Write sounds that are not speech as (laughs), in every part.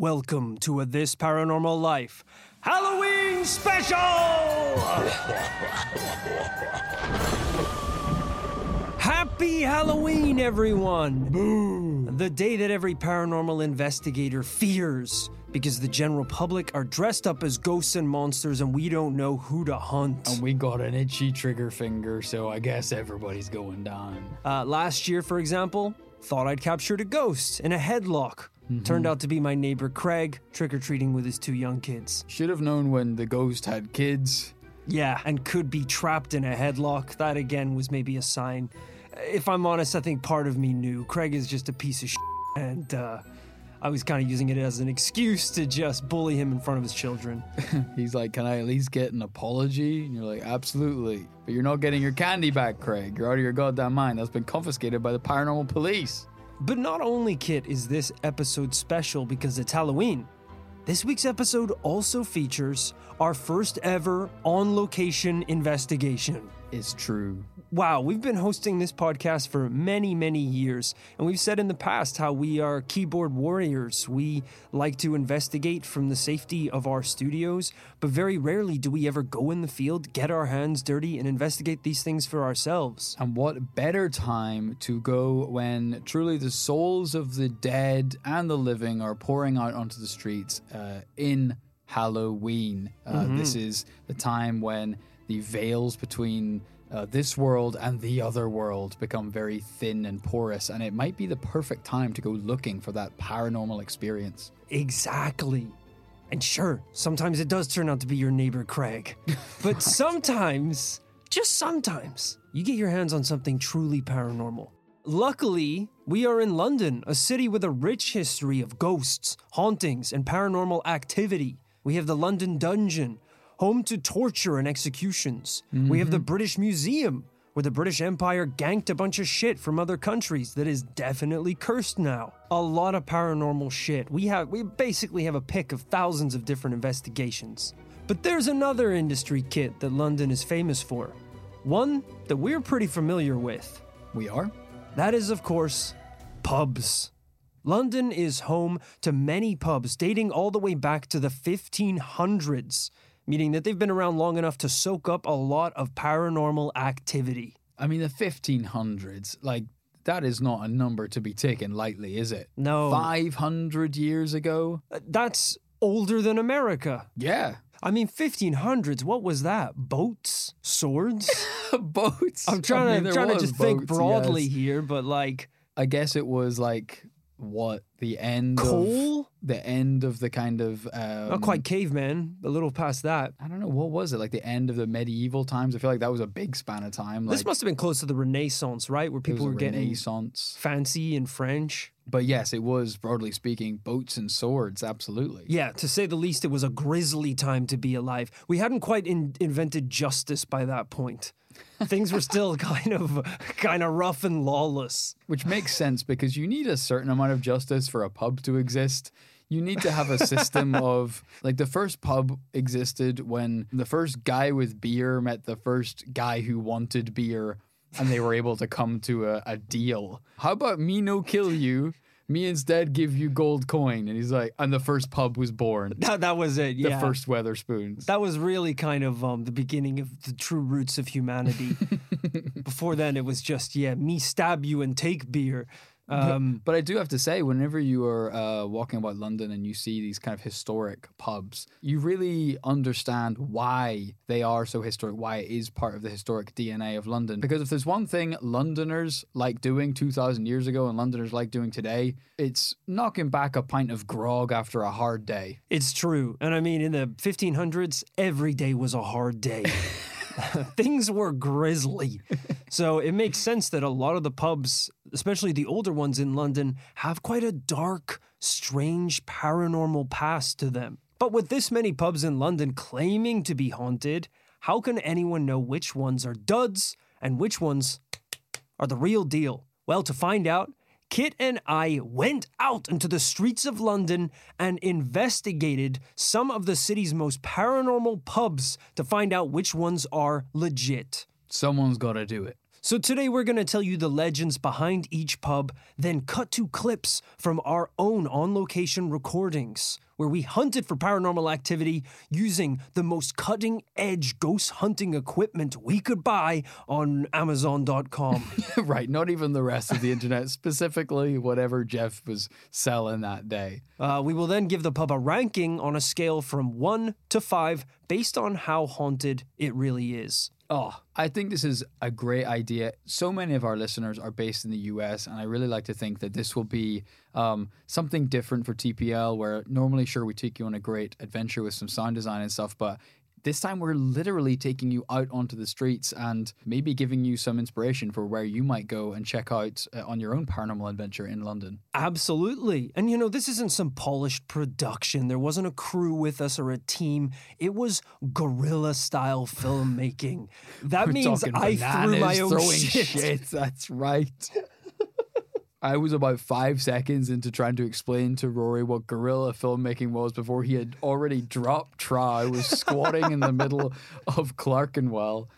Welcome to a This Paranormal Life Halloween special! Happy Halloween, everyone! The day that every paranormal investigator fears because the general public are dressed up as ghosts and monsters and we don't know who to hunt. And we got an itchy trigger finger, so I guess everybody's going down. Uh, last year, for example, thought I'd captured a ghost in a headlock. Turned out to be my neighbor Craig, trick or treating with his two young kids. Should have known when the ghost had kids. Yeah, and could be trapped in a headlock. That again was maybe a sign. If I'm honest, I think part of me knew Craig is just a piece of shit, and uh, I was kind of using it as an excuse to just bully him in front of his children. (laughs) He's like, Can I at least get an apology? And you're like, Absolutely. But you're not getting your candy back, Craig. You're out of your goddamn mind. That's been confiscated by the paranormal police. But not only, Kit, is this episode special because it's Halloween. This week's episode also features our first ever on location investigation. It's true. Wow, we've been hosting this podcast for many, many years, and we've said in the past how we are keyboard warriors. We like to investigate from the safety of our studios, but very rarely do we ever go in the field, get our hands dirty, and investigate these things for ourselves. And what better time to go when truly the souls of the dead and the living are pouring out onto the streets uh, in Halloween? Uh, This is the time when the veils between uh, this world and the other world become very thin and porous, and it might be the perfect time to go looking for that paranormal experience. Exactly. And sure, sometimes it does turn out to be your neighbor Craig. (laughs) But sometimes, just sometimes, you get your hands on something truly paranormal. Luckily, we are in London, a city with a rich history of ghosts, hauntings, and paranormal activity. We have the London Dungeon, home to torture and executions. We have the mm-hmm. British Museum, where the British Empire ganked a bunch of shit from other countries that is definitely cursed now. A lot of paranormal shit. We have we basically have a pick of thousands of different investigations. But there's another industry kit that London is famous for. One that we're pretty familiar with. We are? That is, of course, pubs. London is home to many pubs dating all the way back to the 1500s, meaning that they've been around long enough to soak up a lot of paranormal activity. I mean, the 1500s, like, that is not a number to be taken lightly, is it? No. 500 years ago? Uh, That's older than America. Yeah. I mean, 1500s, what was that? Boats? Swords? (laughs) boats. I'm trying I mean, to trying to just think broadly yes. here, but like I guess it was like what the end of coal? the end of the kind of um, Not quite caveman, a little past that. I don't know what was it like the end of the medieval times. I feel like that was a big span of time. Like this must have been close to the Renaissance, right? Where people were getting Renaissance. fancy and French. But yes, it was broadly speaking boats and swords. Absolutely. Yeah, to say the least, it was a grisly time to be alive. We hadn't quite in- invented justice by that point. Things were still (laughs) kind of kind of rough and lawless. Which makes sense because you need a certain amount of justice for a pub to exist. You need to have a system (laughs) of like the first pub existed when the first guy with beer met the first guy who wanted beer and they were able to come to a, a deal. How about me no kill you? Me instead give you gold coin. And he's like, and the first pub was born. That, that was it. The Yeah. first Wetherspoons. That was really kind of um, the beginning of the true roots of humanity. (laughs) Before then, it was just, yeah, me stab you and take beer. Um, But I do have to say, whenever you are uh, walking about London and you see these kind of historic pubs, you really understand why they are so historic, why it is part of the historic DNA of London. Because if there's one thing Londoners like doing 2,000 years ago and Londoners like doing today, it's knocking back a pint of grog after a hard day. it's true. And I mean, in the 1500s, every day was a hard day. (laughs) (laughs) Things were grisly. So it makes sense that a lot of the pubs, especially the older ones in London, have quite a dark, strange, paranormal past to them. But with this many pubs in London claiming to be haunted, how can anyone know which ones are duds and which ones are the real deal? Well, to find out, Kit and I went out into the streets of London and investigated some of the city's most paranormal pubs to find out which ones are legit. Someone's got to do it. So today we're going to tell you the legends behind each pub, then cut to clips from our own on location recordings, where we hunted for paranormal activity using the most cutting edge ghost hunting equipment we could buy on Amazon.com. (laughs) right, not even the rest of the internet, specifically whatever Jeff was selling that day. Uh, we will then give the pub a ranking on a scale from 1 to 5 based on how haunted it really is. Oh, I think this is a great idea. So many of our listeners are based in the US, and I really like to think that this will be um, something different for TPL, where normally, sure, we take you on a great adventure with some sound design and stuff, but this time, we're literally taking you out onto the streets and maybe giving you some inspiration for where you might go and check out uh, on your own paranormal adventure in London. Absolutely. And you know, this isn't some polished production. There wasn't a crew with us or a team. It was guerrilla style filmmaking. (laughs) That We're means I threw my own throwing shit. That's right. I was about five seconds into trying to explain to Rory what guerrilla filmmaking was before he had already dropped try. I was squatting in the middle of Clerkenwell.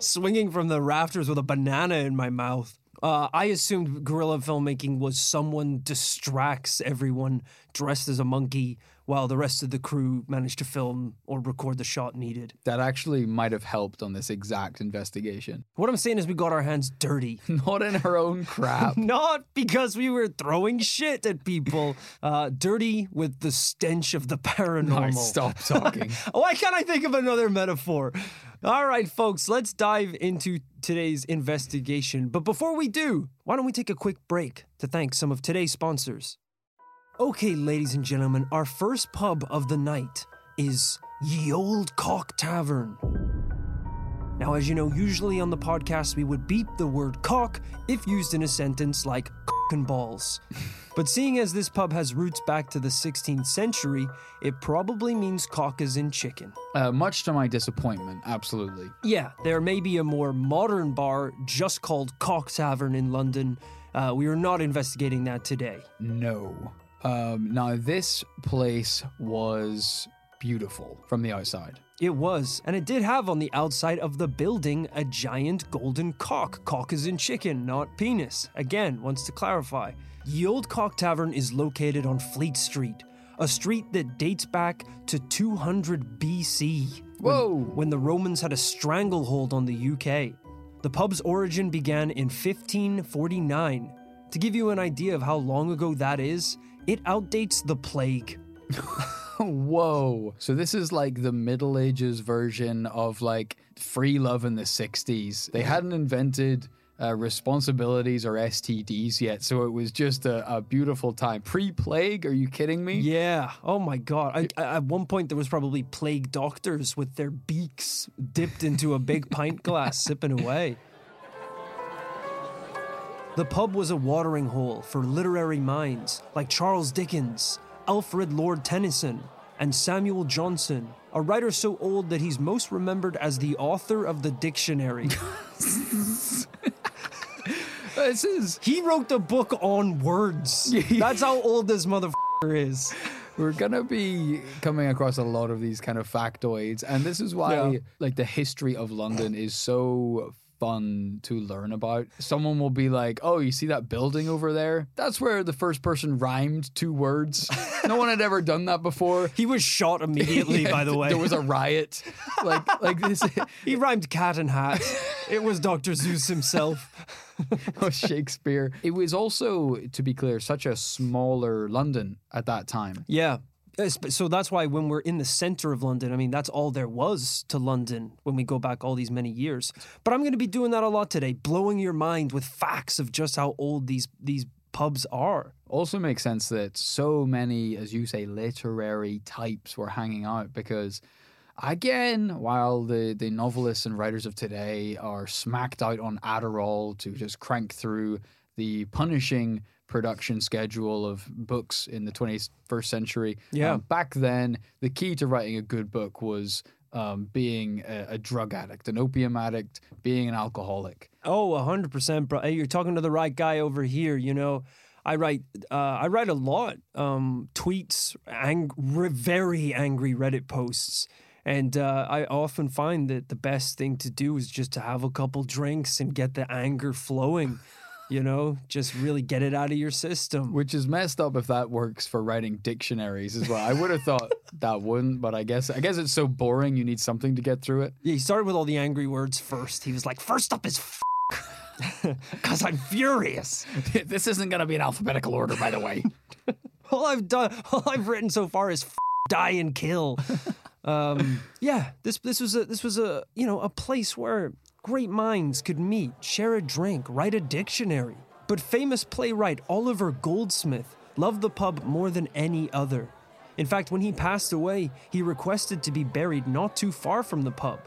swinging from the rafters with a banana in my mouth. Uh, I assumed guerrilla filmmaking was someone distracts everyone dressed as a monkey while the rest of the crew managed to film or record the shot needed. That actually might have helped on this exact investigation. What I'm saying is, we got our hands dirty. (laughs) Not in our own crap. (laughs) Not because we were throwing shit at people, uh, dirty with the stench of the paranormal. Alright, stop (laughs) talking. Why can't I think of another metaphor? All right, folks, let's dive into today's investigation. But before we do, why don't we take a quick break to thank some of today's sponsors? Okay, ladies and gentlemen, our first pub of the night is Ye Old Cock Tavern. Now, as you know, usually on the podcast we would beep the word cock if used in a sentence like cock and balls. (laughs) But seeing as this pub has roots back to the 16th century, it probably means cock as in chicken. Uh, much to my disappointment, absolutely. Yeah, there may be a more modern bar just called Cock Tavern in London. Uh, we are not investigating that today. No. Um, now, this place was beautiful from the outside. It was, and it did have on the outside of the building a giant golden cock. Cock is in chicken, not penis. Again, wants to clarify. Ye Old Cock Tavern is located on Fleet Street, a street that dates back to 200 BC. when- Whoa. When the Romans had a stranglehold on the UK. The pub's origin began in 1549. To give you an idea of how long ago that is, it outdates the plague. (laughs) Whoa. So this is like the Middle Ages version of like free love in the 60s. They hadn't invented uh, responsibilities or STDs yet, so it was just a, a beautiful time. Pre plague? Are you kidding me? Yeah. Oh my God. I, I, at one point, there was probably plague doctors with their beaks dipped into a big pint glass, sipping away. The pub was a watering hole for literary minds like Charles Dickens, Alfred Lord Tennyson, and Samuel Johnson, a writer so old that he's most remembered as the author of the dictionary. (laughs) This is. he wrote the book on words. (laughs) That's how old this motherfucker is. We're gonna be coming across a lot of these kind of factoids, and this is why Yeah. like the history of London is so fun to learn about. Someone will be like, "Oh, you see that building over there? That's where the first person rhymed two words. no one had ever done that before." (laughs) He was shot immediately, (laughs) by the way. there was a riot. Like, like this. (laughs) He rhymed cat and hat. It was Dr. Seuss himself. of oh, Shakespeare. It was also, to be clear, such a smaller London at that time. Yeah. So that's why when we're in the center of London, I mean, that's all there was to London when we go back all these many years. But I'm going to be doing that a lot today, blowing your mind with facts of just how old these these pubs are. Also makes sense that so many, as you say, literary types were hanging out because, again, while the, the novelists and writers of today are smacked out on Adderall to just crank through the punishing production schedule of books in the 21st century, Yeah. um, back then, the key to writing a good book was um, being a, a drug addict, an opium addict, being an alcoholic. Oh, hundred percent, bro. Hey, you're talking to the right guy over here. You know, I write, uh, I write a lot, um, tweets, ang- very angry Reddit posts, And uh, I often find that the best thing to do is just to have a couple drinks and get the anger flowing. You know, just really get it out of your system. Which is messed up if that works for writing dictionaries as well. I would have thought (laughs) that wouldn't, but I guess I guess it's so boring you need something to get through it. Yeah, he started with all the angry words first. He was like, first up is f- because (laughs) I'm furious. (laughs) this isn't going to be in alphabetical order, by the way. all I've done, all I've written so far is f- die and kill. Um, yeah, this this was a this was a you know a place where great minds could meet, share a drink, write a dictionary. But famous playwright Oliver Goldsmith loved the pub more than any other. In fact, when he passed away, he requested to be buried not too far from the pub.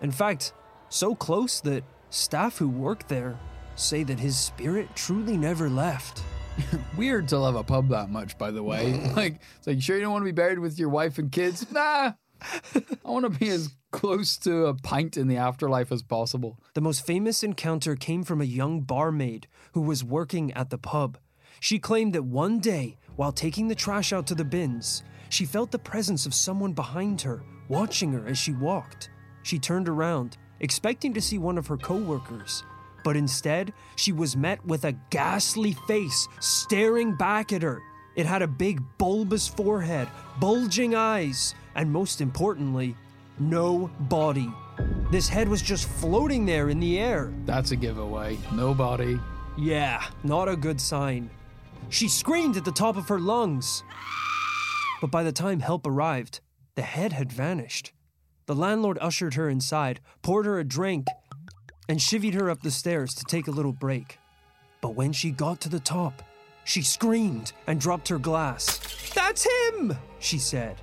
In fact, so close that staff who work there say that his spirit truly never left. (laughs) Weird to love a pub that much, by the way. (laughs) like, it's like, sure you don't want to be buried with your wife and kids? Nah. (laughs) I want to be as close to a pint in the afterlife as possible. The most famous encounter came from a young barmaid who was working at the pub. She claimed that one day, while taking the trash out to the bins, she felt the presence of someone behind her, watching her as she walked. She turned around, expecting to see one of her coworkers, but instead, she was met with a ghastly face staring back at her. It had a big bulbous forehead, bulging eyes, and most importantly, no body. This head was just floating there in the air. That's a giveaway. No body. Yeah, not a good sign. She screamed at the top of her lungs. But by the time help arrived, the head had vanished. The landlord ushered her inside, poured her a drink, and chivied her up the stairs to take a little break. But when she got to the top, she screamed and dropped her glass. That's him, she said.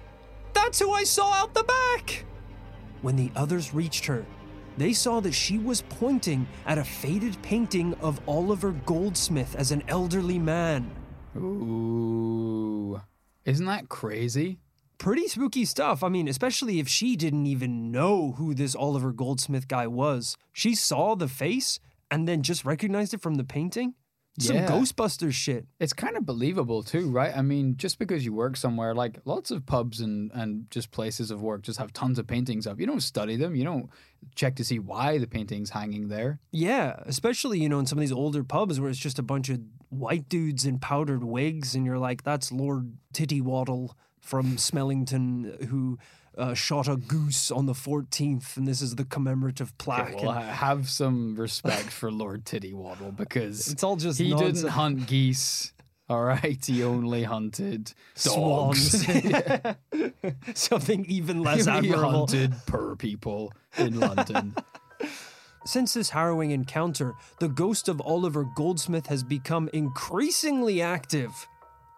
That's who I saw out the back. When the others reached her, they saw that she was pointing at a faded painting of Oliver Goldsmith as an elderly man. Ooh. Isn't that crazy? Pretty spooky stuff. I mean, especially if she didn't even know who this Oliver Goldsmith guy was. She saw the face and then just recognized it from the painting. Some Yeah. Ghostbusters shit. It's kind of believable too, right? I mean, just because you work somewhere, like lots of pubs and, and just places of work just have tons of paintings up. You don't study them. You don't check to see why the painting's hanging there. Yeah, especially, you know, in some of these older pubs where it's just a bunch of white dudes in powdered wigs, and you're like, that's Lord Tittywaddle from Smellington who uh, shot a goose on the 14th, and this is the commemorative plaque. well, and ha- have some respect for Lord Tittywaddle because it's all just he nonsense. didn't hunt geese. All right, he only hunted swans. (laughs) (laughs) Something even less he admirable. hunted per people in London. (laughs) Since this harrowing encounter, the ghost of Oliver Goldsmith has become increasingly active.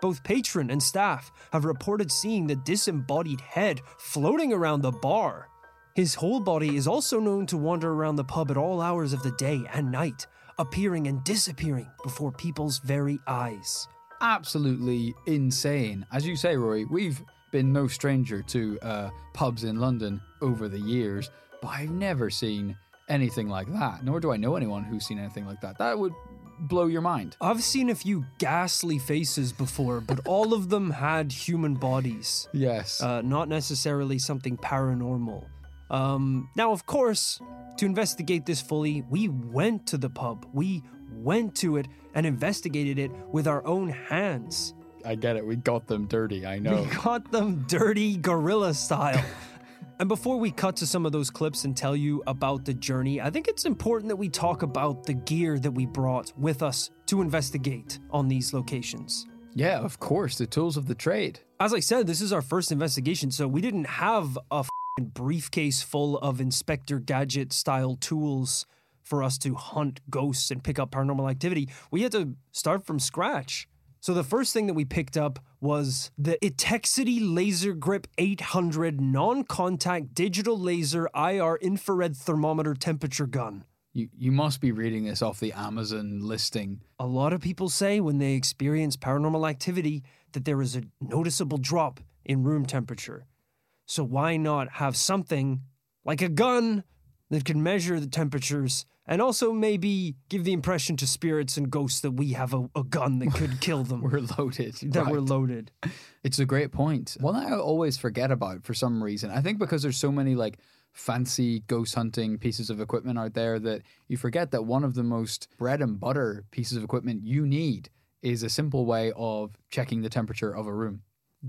Both patron and staff have reported seeing the disembodied head floating around the bar. His whole body is also known to wander around the pub at all hours of the day and night, appearing and disappearing before people's very eyes. absolutely insane. As you say, Roy, we've been no stranger to uh, pubs in London over the years, but I've never seen anything like that. Nor do I know anyone who's seen anything like that. That would blow your mind. I've seen a few ghastly faces before, but all of them had human bodies. Yes. uh, not necessarily something paranormal. Um, now, of course, to investigate this fully, we went to the pub. We went to it and investigated it with our own hands. I get it. We got them dirty. I know. We got them dirty gorilla style. (laughs) and before we cut to some of those clips and tell you about the journey, I think it's important that we talk about the gear that we brought with us to investigate on these locations. yeah, of course. The tools of the trade. as I said, this is our first investigation, so we didn't have a fing briefcase full of Inspector Gadget style tools for us to hunt ghosts and pick up paranormal activity. We had to start from scratch. So the first thing that we picked up was the Etekcity Laser Grip 800 non-contact digital laser IR infrared thermometer temperature gun. You you must be reading this off the Amazon listing. A lot of people say when they experience paranormal activity that there is a noticeable drop in room temperature. So why not have something like a gun that could measure the temperatures and also maybe give the impression to spirits and ghosts that we have a, a gun that could (laughs) kill them. We're loaded. that we're loaded. It's a great point. One that I always forget about for some reason. I think because there's so many like fancy ghost hunting pieces of equipment out there that you forget that one of the most bread and butter pieces of equipment you need is a simple way of checking the temperature of a room.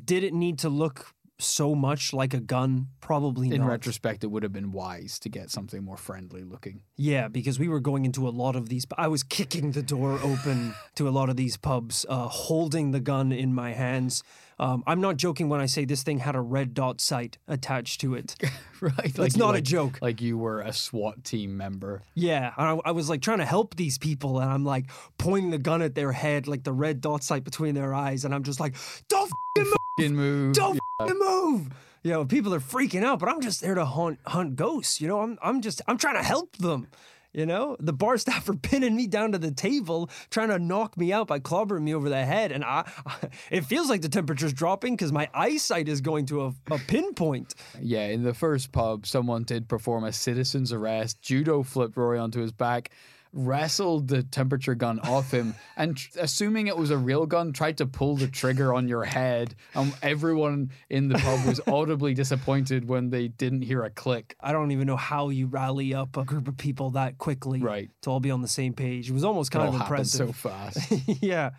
Did it need to look so much like a gun? Probably In not. retrospect, it would have been wise to get something more friendly looking. Yeah, because we were going into a lot of these. I was kicking the door open to a lot of these pubs, uh, holding the gun in my hands. Um, I'm not joking when I say this thing had a red dot sight attached to it. (laughs) right? It's not a joke. Like you were a SWAT team member. Yeah, I, I was like trying to help these people, and I'm like pointing the gun at their head, like the red dot sight between their eyes, and I'm just like, "Don't f***ing move! Move. Don't move!" You know, people are freaking out, but I'm just there to hunt hunt ghosts. You know, I'm I'm just I'm trying to help them. You know, the bar (laughs) staff are pinning me down to the table, trying to knock me out by clobbering me over the head, and I, (laughs) it feels like the temperature's dropping because my eyesight is going to a, a pinpoint. Yeah, in the first pub, someone did perform a citizen's arrest, judo flipped Rory onto his back, wrestled the temperature gun off him, (laughs) and tr- assuming it was a real gun, tried to pull the trigger on your head. And everyone in the pub was (laughs) audibly disappointed when they didn't hear a click. I don't even know how you rally up a group of people that quickly Right. to all be on the same page. It was almost It kind all of happened so (laughs) fast. yeah.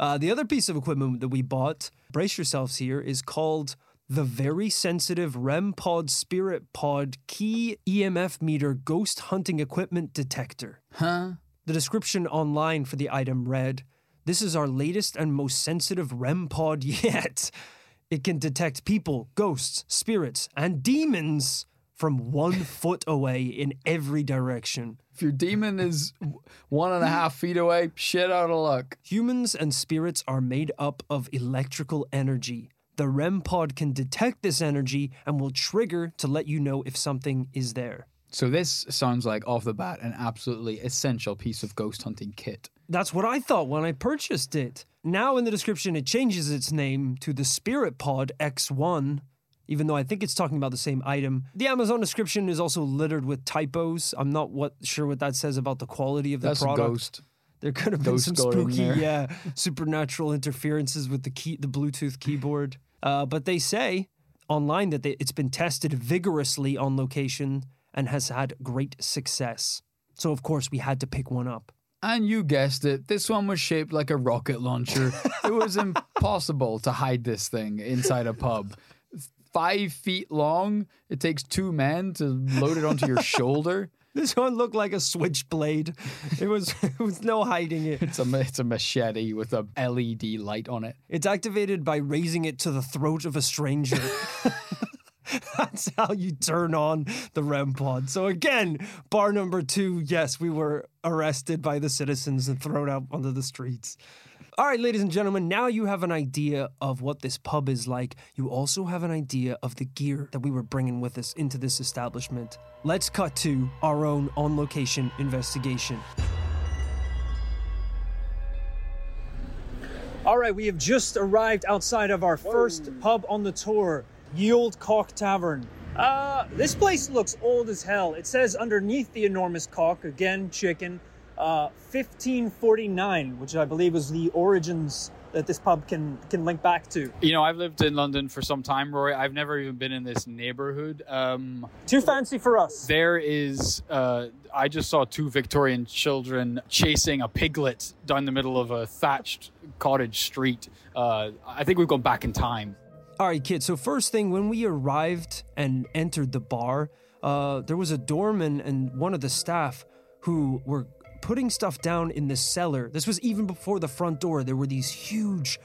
Uh, the other piece of equipment that we bought, brace yourselves here, is called the Very Sensitive REM Pod Spirit Pod Key EMF Meter Ghost Hunting Equipment Detector. huh? The description online for the item read This is our latest and most sensitive REM pod (laughs) yet. It can detect people, ghosts, spirits, and demons from one (laughs) foot away in every direction. If your demon is one and a half feet away, shit out of luck. Humans and spirits are made up of electrical energy. The REM pod can detect this energy and will trigger to let you know if something is there. So this sounds like off the bat an absolutely essential piece of ghost hunting kit. That's what I thought when I purchased it. Now in the description, it changes its name to the Spirit Pod X1, even though I think it's talking about the same item. The Amazon description is also littered with typos. I'm not what sure what that says about the quality of the That's product. ghost. There could have been ghost some spooky, yeah, (laughs) supernatural interferences with the key, the Bluetooth keyboard. Uh, but they say online that they, it's been tested vigorously on location and has had great success. So of course we had to pick one up. And you guessed it, this one was shaped like a rocket launcher. (laughs) it was impossible to hide this thing inside a pub. Five feet long, it takes two men to load it onto your (laughs) shoulder. This one looked like a switchblade. It was, (laughs) it was no hiding it. It's a, it's a machete with a LED light on it. It's activated by raising it to the throat of a stranger. (laughs) That's how you turn on the REM pod. So again, bar number two, yes, we were arrested by the citizens and thrown out onto the streets. All right, ladies and gentlemen, now you have an idea of what this pub is like. You also have an idea of the gear that we were bringing with us into this establishment. Let's cut to our own on location investigation. All right, we have just arrived outside of our first pub on the tour, Ye Old Cock Tavern. Uh, this place looks old as hell. It says underneath the enormous cock, again, chicken, uh, 1549, which I believe was the origins that this pub can can link back to. You know, I've lived in London for some time, Rory. I've never even been in this neighborhood. Um, Too fancy for us. there is, uh, I just saw two Victorian children chasing a piglet down the middle of a thatched cottage street. Uh, I think we've gone back in time. All right, kids. So first thing, when we arrived and entered the bar, uh, there was a doorman and one of the staff who were putting stuff down in the cellar. This was even before the front door. There were these huge,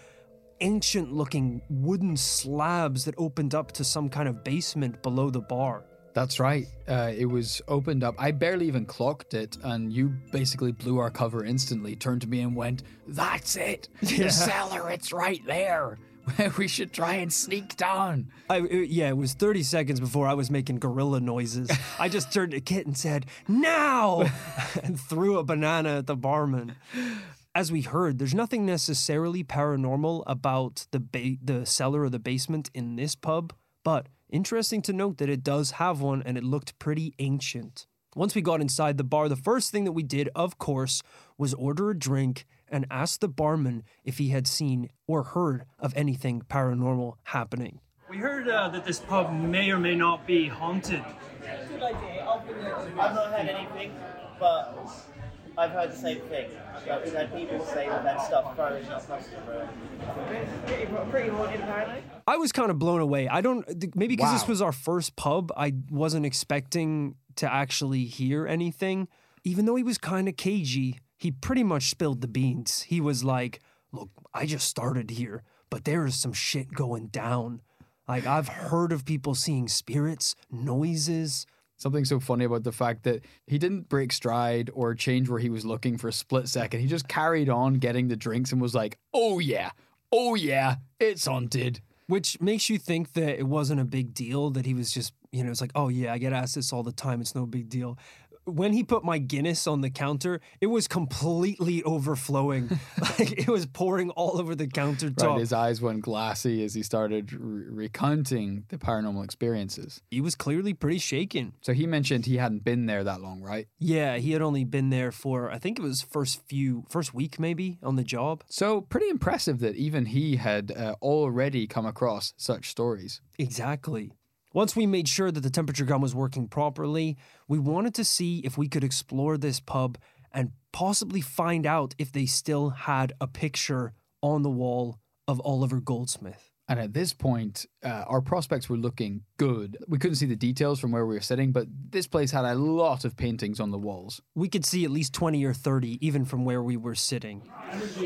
ancient-looking wooden slabs that opened up to some kind of basement below the bar. That's right. Uh, it was opened up. I barely even clocked it, and you basically blew our cover instantly. Turned to me and went, "That's it, the (laughs) cellar. It's right there. (laughs) we should try and sneak down." I, it- yeah, it was 30 seconds before I was making gorilla noises. I just turned to Kit and said, Now! (laughs) and threw a banana at the barman. As we heard, there's nothing necessarily paranormal about the ba- the cellar or the basement in this pub, but interesting to note that it does have one and it looked pretty ancient. Once we got inside the bar, the first thing that we did, of course, was order a drink and asked the barman if he had seen or heard of anything paranormal happening. We heard uh, that this pub may or may not be haunted. Good idea. I've, not heard anything, but I've heard the same thing. Like, we've had people say that that stuff thrown across the room. Pretty, pretty haunted, apparently. I was kind of blown away. I don't maybe because this was our first pub, I wasn't expecting to actually hear anything. Even though he was kind of cagey, he pretty much spilled the beans. He was like, "Look, I just started here, but there is some shit going down. Like I've heard of people seeing spirits, noises, Something so funny about the fact that he didn't break stride or change where he was looking for a split second. He just carried on getting the drinks and was like, oh yeah, oh yeah, it's haunted. which makes you think that it wasn't a big deal that he was just you know it's like oh yeah i get asked this all the time it's no big deal when he put my guinness on the counter it was completely overflowing (laughs) like it was pouring all over the countertop Right, his eyes went glassy as he started re- recounting the paranormal experiences. he was clearly pretty shaken So he mentioned he hadn't been there that long, right? yeah he had only been there for i think it was first few first week maybe on the job So pretty impressive that even he had uh, already come across such stories. Exactly. Once we made sure that the temperature gun was working properly, we wanted to see if we could explore this pub and possibly find out if they still had a picture on the wall of Oliver Goldsmith. And at this point, uh, our prospects were looking good. We couldn't see the details from where we were sitting, but this place had a lot of paintings on the walls. We could see at least 20 or 30 even from where we were sitting.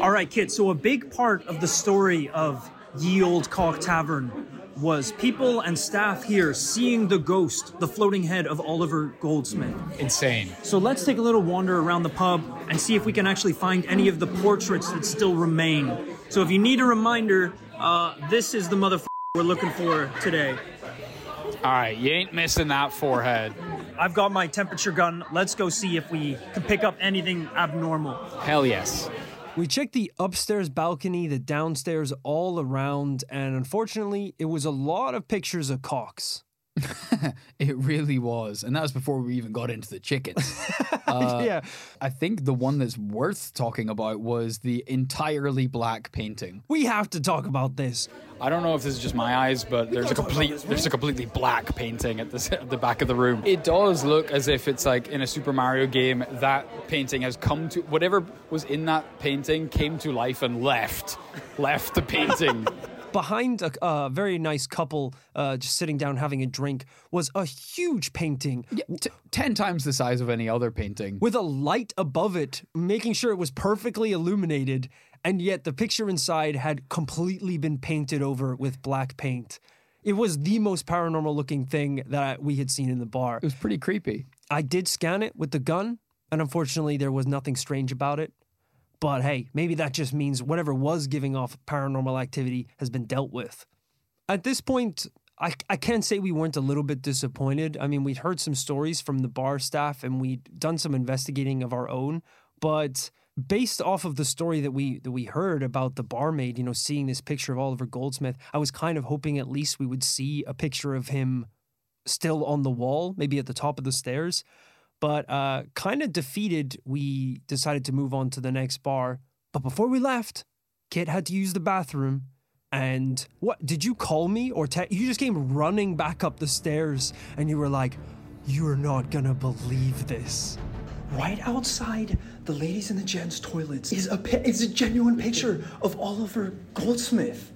All right, kids, So a big part of the story of Ye Old Cock Tavern was people and staff here seeing the ghost, the floating head of Oliver Goldsmith. Insane. So let's take a little wander around the pub and see if we can actually find any of the portraits that still remain. So if you need a reminder, uh, this is the motherfucker we're looking for today. All right, you ain't missing that forehead. I've got my temperature gun. Let's go see if we can pick up anything abnormal. Hell yes. We checked the upstairs balcony, the downstairs, all around, and unfortunately, it was a lot of pictures of cocks. (laughs) It really was. And that was before we even got into the chickens. (laughs) Uh, yeah. I think the one that's worth talking about was the entirely black painting. We have to talk about this. I don't know if this is just my eyes, but there's a complete there's a completely black painting at the at the back of the room. It does look as if it's like in a Super Mario game that painting has come to whatever was in that painting came to life and left left the painting. (laughs) behind a, a very nice couple uh, just sitting down having a drink was a huge painting Yeah, t- 10 times the size of any other painting. with a light above it, making sure it was perfectly illuminated. And yet the picture inside had completely been painted over with black paint. It was the most paranormal looking thing that we had seen in the bar. It was pretty creepy. I did scan it with the gun, and unfortunately, there was nothing strange about it. But hey, maybe that just means whatever was giving off paranormal activity has been dealt with. At this point, I, I can't say we weren't a little bit disappointed. I mean, we'd heard some stories from the bar staff and we'd done some investigating of our own, but based off of the story that we that we heard about the barmaid, you know, seeing this picture of Oliver Goldsmith, I was kind of hoping at least we would see a picture of him still on the wall, maybe at the top of the stairs. But uh, kind of defeated, we decided to move on to the next bar. But before we left, Kit had to use the bathroom. And what did you call me or te- you just came running back up the stairs and you were like, "You're not gonna believe this." Right outside the ladies and the gents' toilets is a pi- is a genuine picture of Oliver Goldsmith.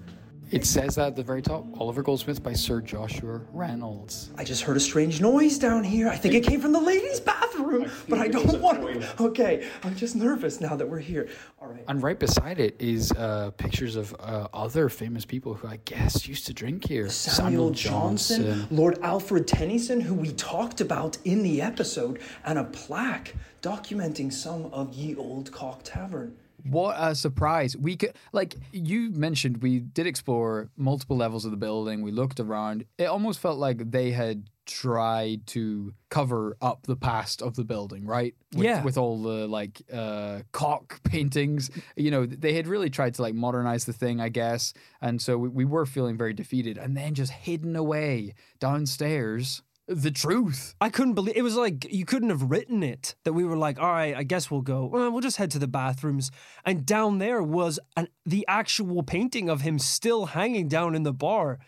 It says that at the very top, Oliver Goldsmith by Sir Joshua Reynolds. I just heard a strange noise down here. I think it came from the ladies' bathroom, but I don't want to. Okay, I'm just nervous now that we're here. All right. And right beside it is uh, pictures of uh, other famous people who I guess used to drink here. Samuel Johnson, Lord Alfred Tennyson, who we talked about in the episode, and a plaque documenting some of Ye Old Cock Tavern. What a surprise. We could, like you mentioned, we did explore multiple levels of the building. We looked around. It almost felt like they had tried to cover up the past of the building, right? With, Yeah. With all the like uh, cock (laughs) paintings. You know, they had really tried to like modernize the thing, I guess. And so we, we were feeling very defeated. And then just hidden away downstairs, the truth. I couldn't believe it was like you couldn't have written it that we were like, all right, I guess we'll go. Well, we'll just head to the bathrooms. And down there was an, the actual painting of him still hanging down in the bar.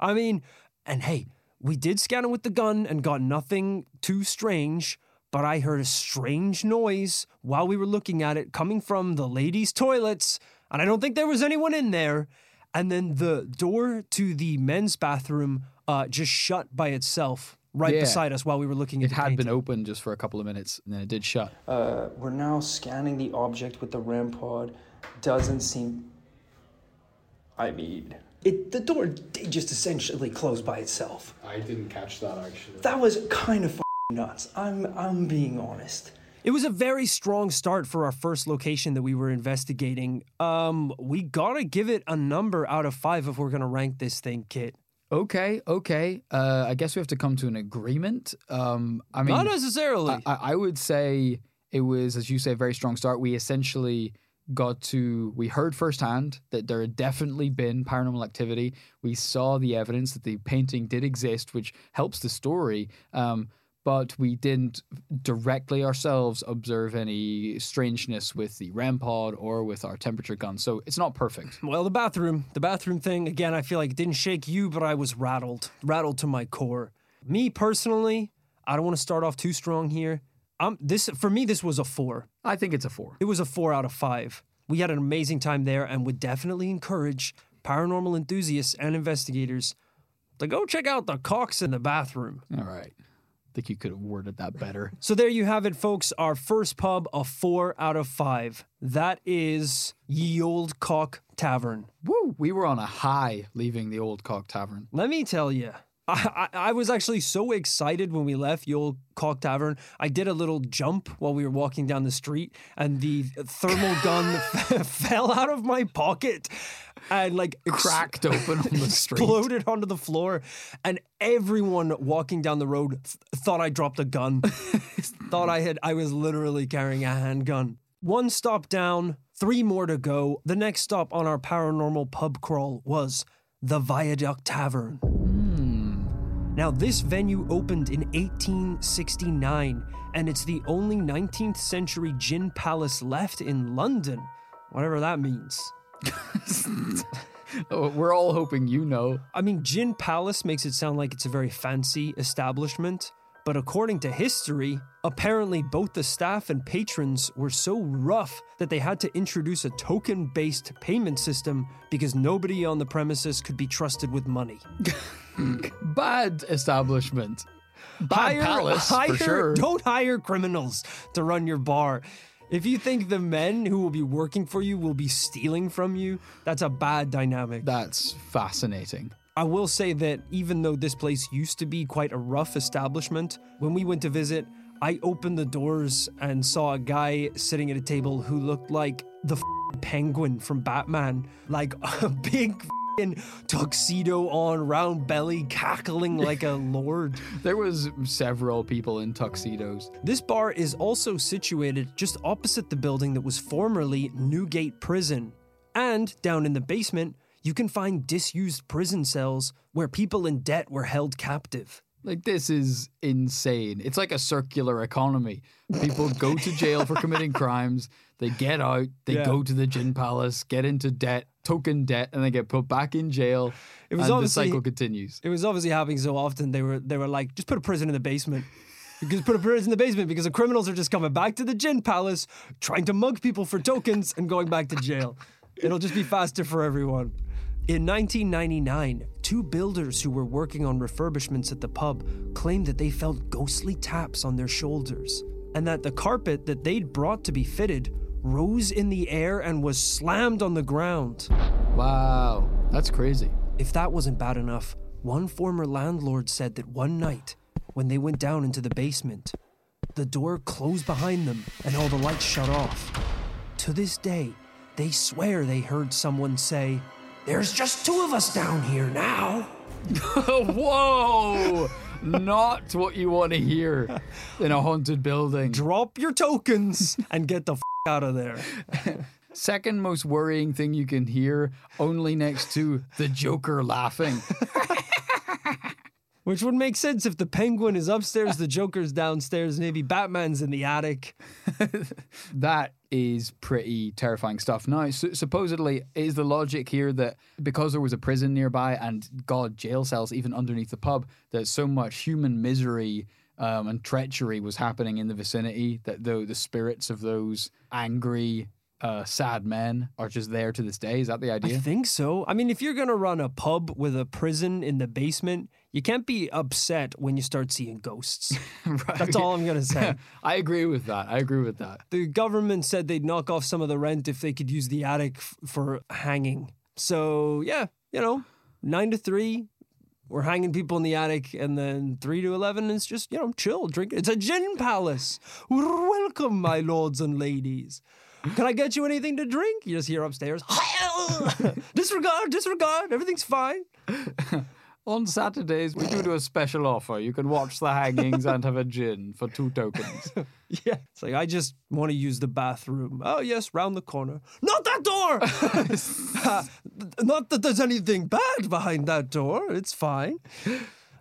I mean, and hey, we did scan it with the gun and got nothing too strange. But I heard a strange noise while we were looking at it coming from the ladies' toilets, and I don't think there was anyone in there. And then the door to the men's bathroom uh, just shut by itself right Yeah. beside us while we were looking at It the had been open just for a couple of minutes and then it did shut. Uh, we're now scanning the object with the REM pod. Doesn't seem. I mean, it the door did just essentially close by itself. I didn't catch that actually. That was kind of nuts. I'm I'm being honest. It was a very strong start for our first location that we were investigating. Um, we gotta give it a number out of five if we're gonna rank this thing, Kit. Okay, okay. Uh, I guess we have to come to an agreement. Um, I mean, Not necessarily. I, I would say it was, as you say, a very strong start. We essentially got to, we heard firsthand that there had definitely been paranormal activity. We saw the evidence that the painting did exist, which helps the story. Um, but we didn't directly ourselves observe any strangeness with the REM pod or with our temperature gun. So it's not perfect. (laughs) Well, the bathroom, the bathroom thing, again, I feel like it didn't shake you, but I was rattled, rattled to my core. Me personally, I don't want to start off too strong here. Um, this for me, this was a four. I think it's a four. It was a four out of five. We had an amazing time there and would definitely encourage paranormal enthusiasts and investigators to go check out the cocks in the bathroom. All right. Think you could have worded that better. So there you have it, folks. Our first pub, a four out of five. That is Ye Old Cock Tavern. Woo! We were on a high leaving the old cock tavern. Let me tell you, I, I, was actually so excited when we left Yule Cock Tavern. I did a little jump while we were walking down the street, and the thermal gun (laughs) (laughs) fell out of my pocket and like ex- Cracked open on the (laughs) street. exploded onto the floor, and everyone walking down the road th- thought I dropped a gun. thought I had I was literally carrying a handgun. One stop down, three more to go. The next stop on our paranormal pub crawl was the Viaduct Tavern. Now, this venue opened in 1869, and it's the only 19th century gin palace left in London, whatever that means. (laughs) Oh, We're all hoping you know. I mean, Gin Palace makes it sound like it's a very fancy establishment, but according to history, apparently both the staff and patrons were so rough that they had to introduce a token based payment system because nobody on the premises could be trusted with money. (laughs) Bad establishment. Bad palace, hire, for sure. Don't hire criminals to run your bar. If you think the men who will be working for you will be stealing from you, that's a bad dynamic. That's fascinating. I will say that even though this place used to be quite a rough establishment, when we went to visit, I opened the doors and saw a guy sitting at a table who looked like the f***ing penguin from Batman, like (laughs) a big f***ing tuxedo on, round belly, cackling like a (laughs) lord. There was several people in tuxedos. This bar is also situated just opposite the building that was formerly Newgate Prison. And down in the basement, you can find disused prison cells where people in debt were held captive. Like this is insane. It's like a circular economy. People go to jail for committing crimes, they get out, they Yeah. go to the gin palace, get into debt, token debt, and they get put back in jail. It was and the cycle continues. It was obviously happening so often they were they were like, just put a prison in the basement. Because put a prison in the basement because the criminals are just coming back to the gin palace, trying to mug people for tokens and going back to jail. It'll just be faster for everyone. In 1999, two builders who were working on refurbishments at the pub claimed that they felt ghostly taps on their shoulders and that the carpet that they'd brought to be fitted rose in the air and was slammed on the ground. Wow, that's crazy. If that wasn't bad enough, one former landlord said that one night, when they went down into the basement, the door closed behind them and all the lights shut off. To this day, they swear they heard someone say, There's just two of us down here now. (laughs) Whoa! Not what you want to hear in a haunted building. Drop your tokens and get the f- out of there. (laughs) Second most worrying thing you can hear, only next to the Joker laughing. (laughs) Which would make sense if the penguin is upstairs, the Joker's downstairs, maybe Batman's in the attic. (laughs) That is pretty terrifying stuff. Now, su- supposedly, is the logic here that because there was a prison nearby and God, jail cells even underneath the pub, that so much human misery um, and treachery was happening in the vicinity that though the spirits of those angry, uh, sad men are just there to this day? Is that the idea? I think so. I mean, if you're going to run a pub with a prison in the basement, you can't be upset when you start seeing ghosts. (laughs) Right. That's all I'm going to say. (laughs) I agree with that. I agree with that. the government said they'd knock off some of the rent if they could use the attic f- for hanging. So, yeah, you know, 9 to 3, we're hanging people in the attic, and then 3 to 11 is just, you know, chill, drink. It's a gin palace. Welcome, my lords and ladies. Can I get you anything to drink? You just hear upstairs, (laughs) disregard, disregard, everything's fine. (laughs) On Saturdays, we do do a special offer. You can watch the hangings and have a gin for two tokens. (laughs) Yeah. It's like, I just want to use the bathroom. Oh, yes, round the corner. Not that door! Not that there's anything bad behind that door. It's fine.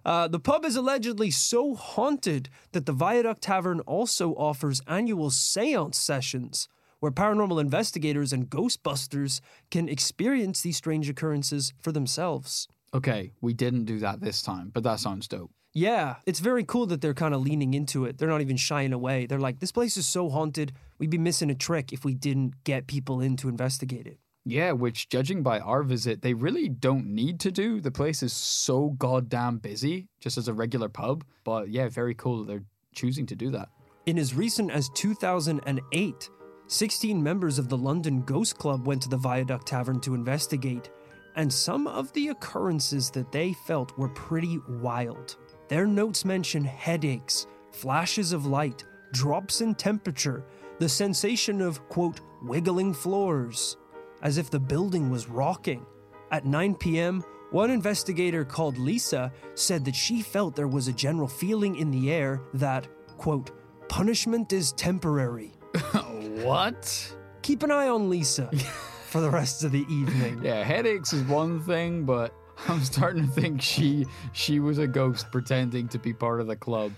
Uh, the pub is allegedly so haunted that the Viaduct Tavern also offers annual seance sessions where paranormal investigators and ghostbusters can experience these strange occurrences for themselves. Okay, we didn't do that this time, but that sounds dope. Yeah, it's very cool that they're kind of leaning into it. They're not even shying away. They're like, this place is so haunted, we'd be missing a trick if we didn't get people in to investigate it. Yeah, which, judging by our visit, they really don't need to do. The place is so goddamn busy, just as a regular pub. But yeah, very cool that they're choosing to do that. In as recent as 2008, 16 members of the London Ghost Club went to the Viaduct Tavern to investigate, and some of the occurrences that they felt were pretty wild. Their notes mention headaches, flashes of light, drops in temperature, the sensation of, quote, wiggling floors, as if the building was rocking. At 9 p.m., one investigator called Lisa said that she felt there was a general feeling in the air that, quote, punishment is temporary. (laughs) What? Keep an eye on Lisa (laughs) for the rest of the evening. Yeah, headaches is one thing, but I'm starting to think she she was a ghost pretending to be part of the club.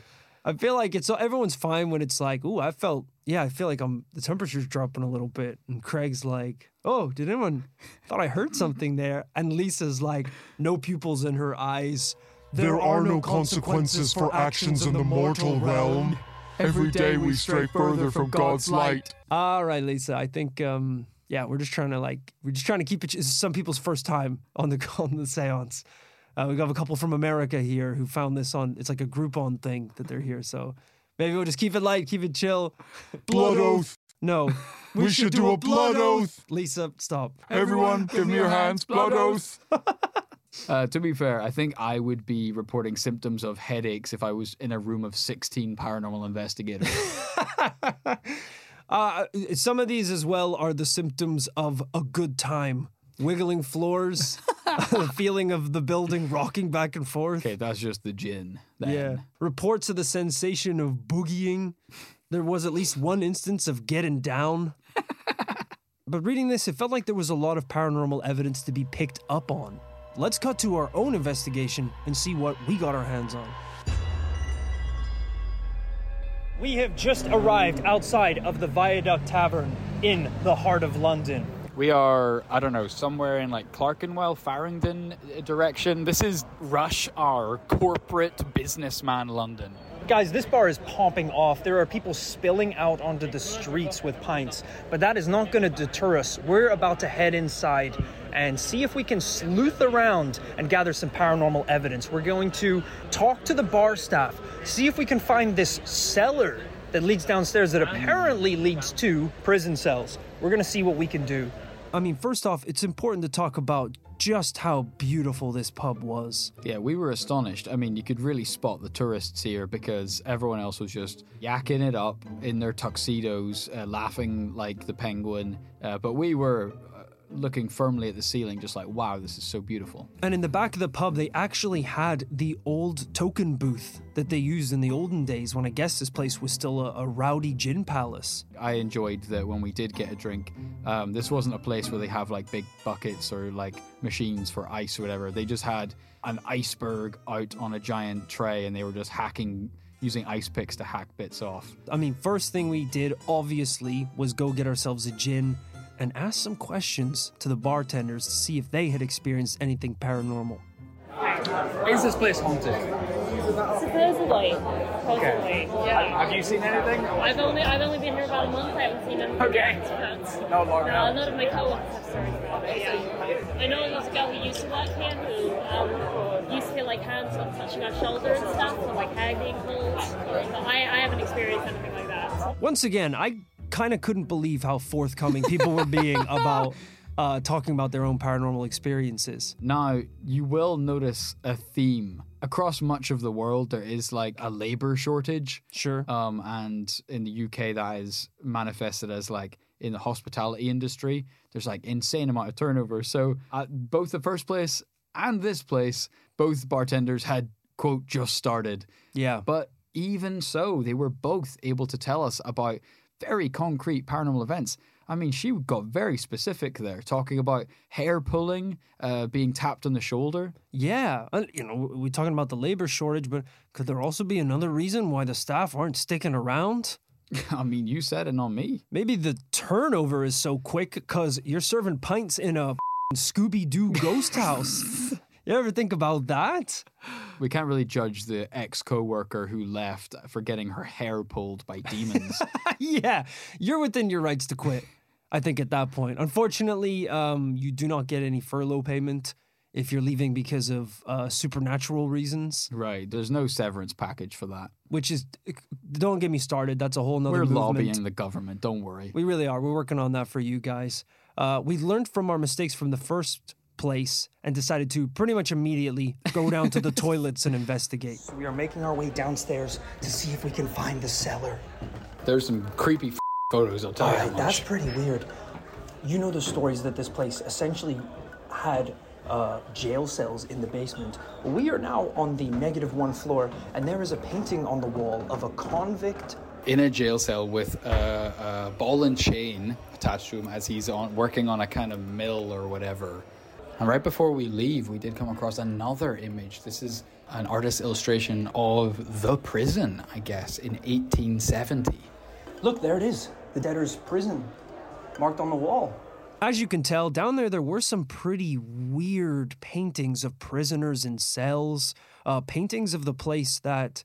I feel like it's everyone's fine when it's like, "Ooh, I felt yeah, I feel like I'm the temperature's dropping a little bit." And Craig's like, "Oh, did anyone thought I heard something there?" And Lisa's like, "No pupils in her eyes. There are no consequences for actions in the mortal realm. Every day we stray further from God's light. All right, Lisa. I think um yeah, we're just trying to like we're just trying to keep it. This is some people's first time on the (laughs) on the séance. Uh, we got a couple from America here who found this on. It's like a Groupon thing that they're here. So maybe we'll just keep it light, keep it chill. Blood oath. No, (laughs) We should do a blood oath. Lisa, stop. Everyone, give me your hands. Blood oath. (laughs) Uh, to be fair, I think I would be reporting symptoms of headaches if I was in a room of 16 paranormal investigators. (laughs) Uh, some of these as well are the symptoms of a good time. Wiggling floors, (laughs) the feeling of the building rocking back and forth. okay, that's just the gin. Then. Yeah. Reports of the sensation of boogieing. There was at least one instance of getting down. (laughs) but reading this, it felt like there was a lot of paranormal evidence to be picked up on. Let's cut to our own investigation and see what we got our hands on. We have just arrived outside of the Viaduct Tavern in the heart of London. We are, I don't know, somewhere in like Clerkenwell, Farringdon direction. This is rush hour, corporate businessman London. Guys, this bar is popping off. There are people spilling out onto the streets with pints, but that is not going to deter us. We're about to head inside and see if we can sleuth around and gather some paranormal evidence. We're going to talk to the bar staff, see if we can find this cellar that leads downstairs that apparently leads to prison cells. We're going to see what we can do. I mean, first off, it's important to talk about just how beautiful this pub was. Yeah, we were astonished. I mean, you could really spot the tourists here because everyone else was just yakking it up in their tuxedos, uh, laughing like the penguin. Uh, but we were looking firmly at the ceiling, just like, wow, this is so beautiful. And in the back of the pub, they actually had the old token booth that they used in the olden days when I guess this place was still a, a rowdy gin palace. I enjoyed that when we did get a drink, um, this wasn't a place where they have like big buckets or like machines for ice or whatever. They just had an iceberg out on a giant tray and they were just hacking using ice picks to hack bits off. I mean, first thing we did, obviously, was go get ourselves a gin and ask some questions to the bartenders to see if they had experienced anything paranormal. Is this place haunted? Supposedly. Supposedly. Yeah. Have you seen anything? I've only I've only been here about a month. I haven't seen anything Okay. yet. No long No, enough. none of my co-workers have stories about it. Yeah. I know there's a girl who used to work here who um, used to feel like hands on touching her shoulder and stuff, or like hair being pulled. But I, I haven't experienced anything like that. Once again, I kind of couldn't believe how forthcoming people were being (laughs) about uh, talking about their own paranormal experiences. Now, you will notice a theme. Across much of the world, there is like a labor shortage. Sure. Um, and in the UK, that is manifested as like in the hospitality industry, there's like insane amount of turnover. So at both the first place and this place, both bartenders had quote just started. Yeah. But even so, they were both able to tell us about very concrete paranormal events. I mean, she got very specific there, talking about hair pulling, uh, being tapped on the shoulder. Yeah, and, you know, we're talking about the labor shortage, but could there also be another reason why the staff aren't sticking around? (laughs) I mean, you said it, not me. Maybe the turnover is so quick because you're serving pints in a Scooby Doo ghost house. (laughs) you ever think about that? We can't really judge the ex co-worker who left for getting her hair pulled by demons. (laughs) yeah, you're within your rights to quit. I think at that point. Unfortunately, um, you do not get any furlough payment if you're leaving because of uh, supernatural reasons, right. There's no severance package for that. which is don't get me started. That's a whole nother We're movement. lobbying the government. Don't worry. We really are. We're working on that for you guys. Uh, we learned from our mistakes from the first place and decided to pretty much immediately go down to the (laughs) toilets and investigate. We are making our way downstairs to see if we can find the cellar. There's some creepy f- photos, I'll tell All you right, that that's pretty weird. You know the stories that this place essentially had uh, jail cells in the basement. We are now on the negative one floor, and there is a painting on the wall of a convict. in a jail cell with a, a ball and chain attached to him as he's on working on a kind of mill or whatever. And right before we leave, we did come across another image. This is an artist's illustration of the prison, I guess, in 1870. Look, there it is, the debtor's prison, marked on the wall. As you can tell, down there there were some pretty weird paintings of prisoners in cells, uh, paintings of the place that,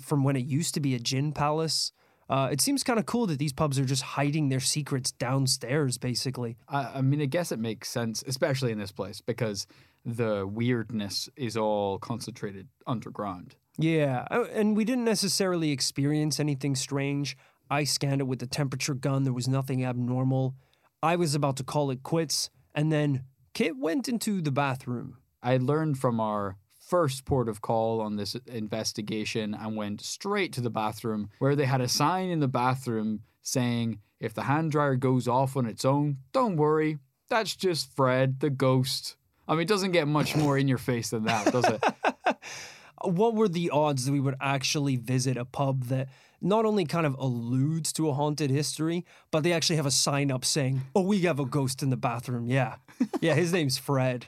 from when it used to be a gin palace. Uh, it seems kind of cool that these pubs are just hiding their secrets downstairs, basically. I, I mean, I guess it makes sense, especially in this place, because the weirdness is all concentrated underground. Yeah, uh, and we didn't necessarily experience anything strange. I scanned it with the temperature gun. There was nothing abnormal. I was about to call it quits, and then Kit went into the bathroom. I learned from our first port of call on this investigation and went straight to the bathroom where they had a sign in the bathroom saying, if the hand dryer goes off on its own, don't worry, that's just Fred, the ghost. I mean, it doesn't get much more in your face than that, does it? (laughs) What were the odds that we would actually visit a pub that not only kind of alludes to a haunted history, but they actually have a sign up saying, Oh, we have a ghost in the bathroom. Yeah. Yeah, his name's Fred.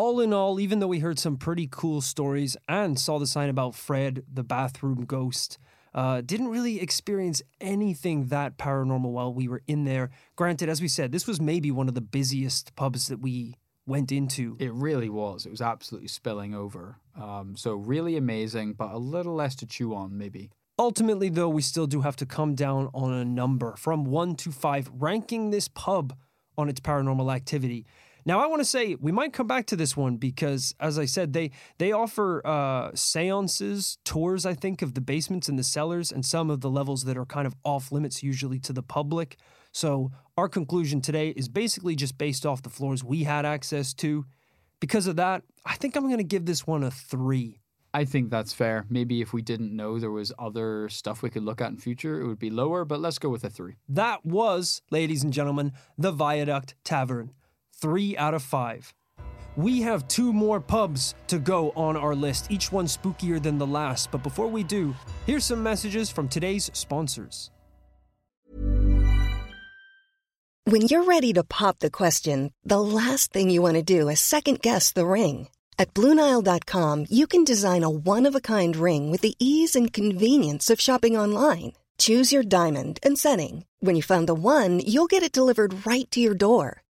All in all, even though we heard some pretty cool stories and saw the sign about Fred, the bathroom ghost, uh, didn't really experience anything that paranormal while we were in there. Granted, as we said, this was maybe one of the busiest pubs that we went into. It really was. It was absolutely spilling over. Um, so, really amazing, but a little less to chew on, maybe. Ultimately, though, we still do have to come down on a number from one to five, ranking this pub on its paranormal activity. Now, I want to say we might come back to this one because, as I said, they they offer uh, seances, tours, I think, of the basements and the cellars, and some of the levels that are kind of off limits usually to the public. So, our conclusion today is basically just based off the floors we had access to. Because of that, I think I'm going to give this one a three. I think that's fair. Maybe if we didn't know there was other stuff we could look at in future, it would be lower, but let's go with a three. That was, ladies and gentlemen, the Viaduct Tavern. Three out of five. We have two more pubs to go on our list, each one spookier than the last. But before we do, here's some messages from today's sponsors. When you're ready to pop the question, the last thing you want to do is second guess the ring. At Bluenile.com, you can design a one of a kind ring with the ease and convenience of shopping online. Choose your diamond and setting. When you find the one, you'll get it delivered right to your door.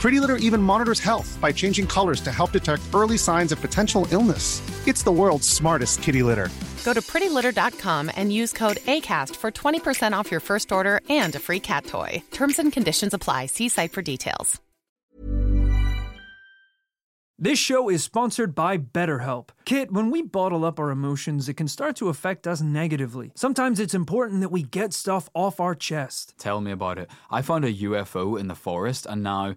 Pretty Litter even monitors health by changing colors to help detect early signs of potential illness. It's the world's smartest kitty litter. Go to prettylitter.com and use code ACAST for 20% off your first order and a free cat toy. Terms and conditions apply. See site for details. This show is sponsored by BetterHelp. Kit, when we bottle up our emotions, it can start to affect us negatively. Sometimes it's important that we get stuff off our chest. Tell me about it. I found a UFO in the forest, and now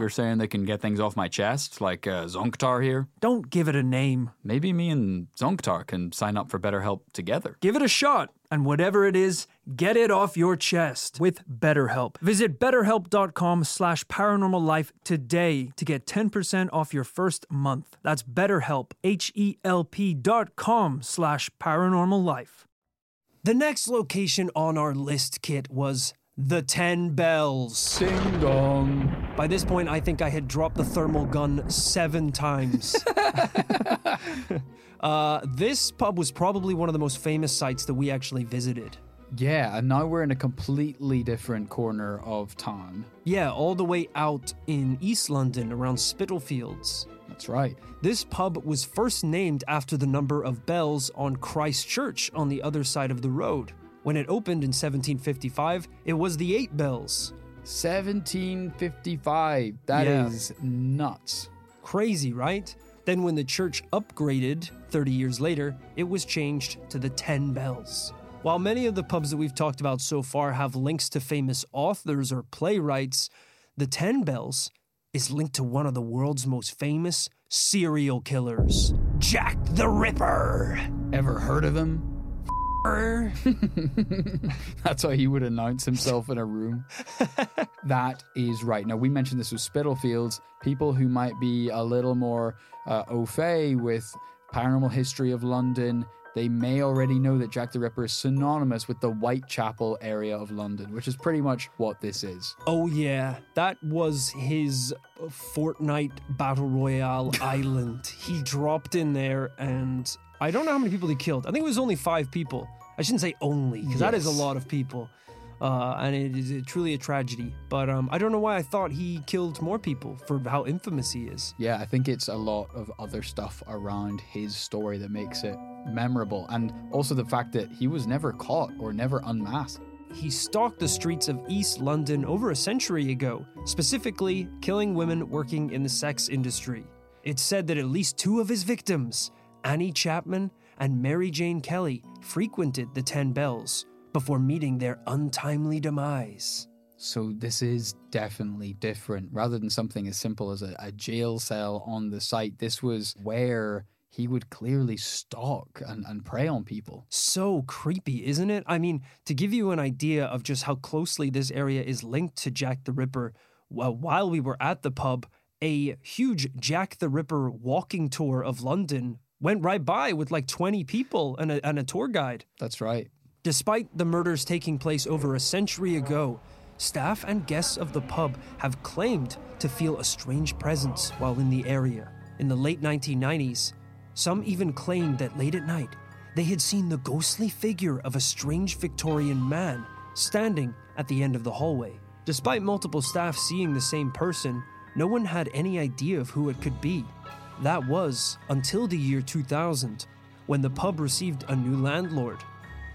You're saying they can get things off my chest, like uh, Zonktar here? Don't give it a name. Maybe me and Zonktar can sign up for BetterHelp together. Give it a shot, and whatever it is, get it off your chest with BetterHelp. Visit betterhelp.com slash paranormal life today to get 10% off your first month. That's betterhelp, H-E-L-P dot com slash paranormal life. The next location on our list, Kit, was the Ten Bells. Ding dong. By this point, I think I had dropped the thermal gun seven times. (laughs) uh, this pub was probably one of the most famous sites that we actually visited. Yeah, and now we're in a completely different corner of town. Yeah, all the way out in East London around Spitalfields. That's right. This pub was first named after the number of bells on Christ Church on the other side of the road. When it opened in 1755, it was the Eight Bells. 1755. That is Yeah. nuts. Crazy, right? Then, when the church upgraded 30 years later, it was changed to the Ten Bells. While many of the pubs that we've talked about so far have links to famous authors or playwrights, the Ten Bells is linked to one of the world's most famous serial killers, Jack the Ripper. Ever heard of him? (laughs) That's how he would announce himself in a room. (laughs) that is right. Now, we mentioned this with Spitalfields. People who might be a little more uh, au fait with paranormal history of London, they may already know that Jack the Ripper is synonymous with the Whitechapel area of London, which is pretty much what this is. Oh, yeah, that was his Fortnite Battle Royale (laughs) island. He dropped in there, and I don't know how many people he killed. I think it was only five people. I shouldn't say only, because that is a lot of people. Uh, and it is a- truly a tragedy. But um, I don't know why I thought he killed more people for how infamous he is. Yeah, I think it's a lot of other stuff around his story that makes it memorable. And also the fact that he was never caught or never unmasked. He stalked the streets of East London over a century ago, specifically killing women working in the sex industry. It's said that at least two of his victims, Annie Chapman and Mary Jane Kelly, frequented the Ten Bells before meeting their untimely demise. So this is definitely different. Rather than something as simple as a, a jail cell on the site, this was where he would clearly stalk and, and prey on people. So creepy, isn't it? I mean, to give you an idea of just how closely this area is linked to Jack the Ripper, well, while we were at the pub, a huge Jack the Ripper walking tour of London went right by with like 20 people and a, and a tour guide. That's right. Despite the murders taking place over a century ago, staff and guests of the pub have claimed to feel a strange presence while in the area. In the late 1990s, some even claimed that late at night, they had seen the ghostly figure of a strange Victorian man standing at the end of the hallway. Despite multiple staff seeing the same person, no one had any idea of who it could be. That was until the year 2000, when the pub received a new landlord.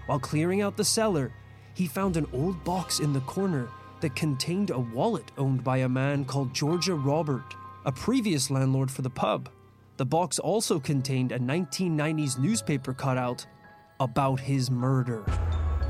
While clearing out the cellar, he found an old box in the corner that contained a wallet owned by a man called Georgia Robert, a previous landlord for the pub. The box also contained a 1990s newspaper cutout about his murder.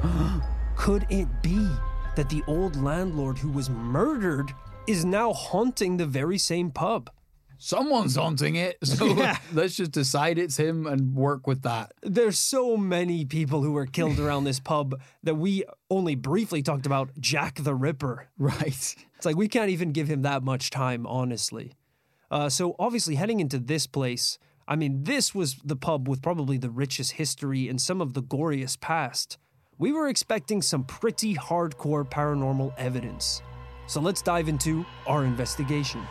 (gasps) Could it be that the old landlord who was murdered is now haunting the very same pub? Someone's haunting it, (laughs) so Yeah. let's just decide it's him and work with that. There's so many people who were killed around this pub that we only briefly talked about Jack the Ripper. Right. It's like we can't even give him that much time, honestly. Uh, so obviously, heading into this place, I mean, this was the pub with probably the richest history and some of the goriest past. We were expecting some pretty hardcore paranormal evidence. So let's dive into our investigation.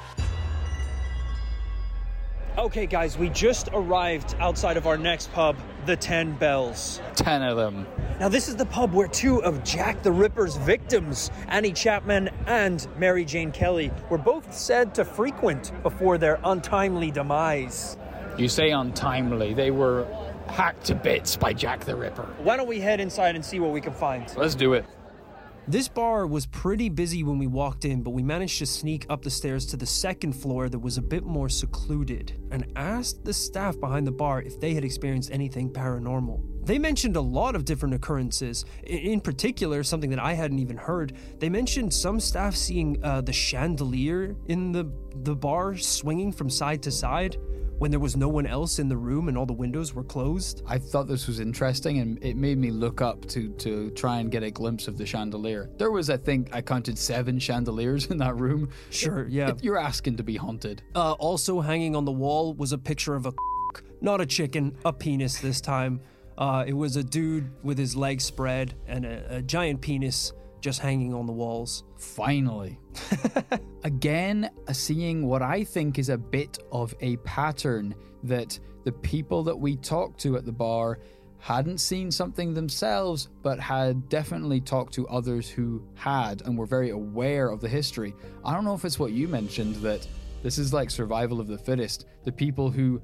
Okay, guys, we just arrived outside of our next pub, the Ten Bells. Ten of them. Now, this is the pub where two of Jack the Ripper's victims, Annie Chapman and Mary Jane Kelly, were both said to frequent before their untimely demise. You say untimely. They were hacked to bits by Jack the Ripper. Why don't we head inside and see what we can find? Let's do it. This bar was pretty busy when we walked in, but we managed to sneak up the stairs to the second floor that was a bit more secluded and asked the staff behind the bar if they had experienced anything paranormal. They mentioned a lot of different occurrences. In particular, something that I hadn't even heard, they mentioned some staff seeing uh, the chandelier in the, the bar swinging from side to side when there was no one else in the room and all the windows were closed. I thought this was interesting and it made me look up to to try and get a glimpse of the chandelier. There was, I think, I counted seven chandeliers in that room. Sure, yeah. You're asking to be haunted. Uh, also hanging on the wall was a picture of a (laughs) not a chicken, a penis this time. Uh, it was a dude with his legs spread and a, a giant penis just hanging on the walls. Finally. (laughs) Again, seeing what I think is a bit of a pattern that the people that we talked to at the bar hadn't seen something themselves, but had definitely talked to others who had and were very aware of the history. I don't know if it's what you mentioned that this is like survival of the fittest. The people who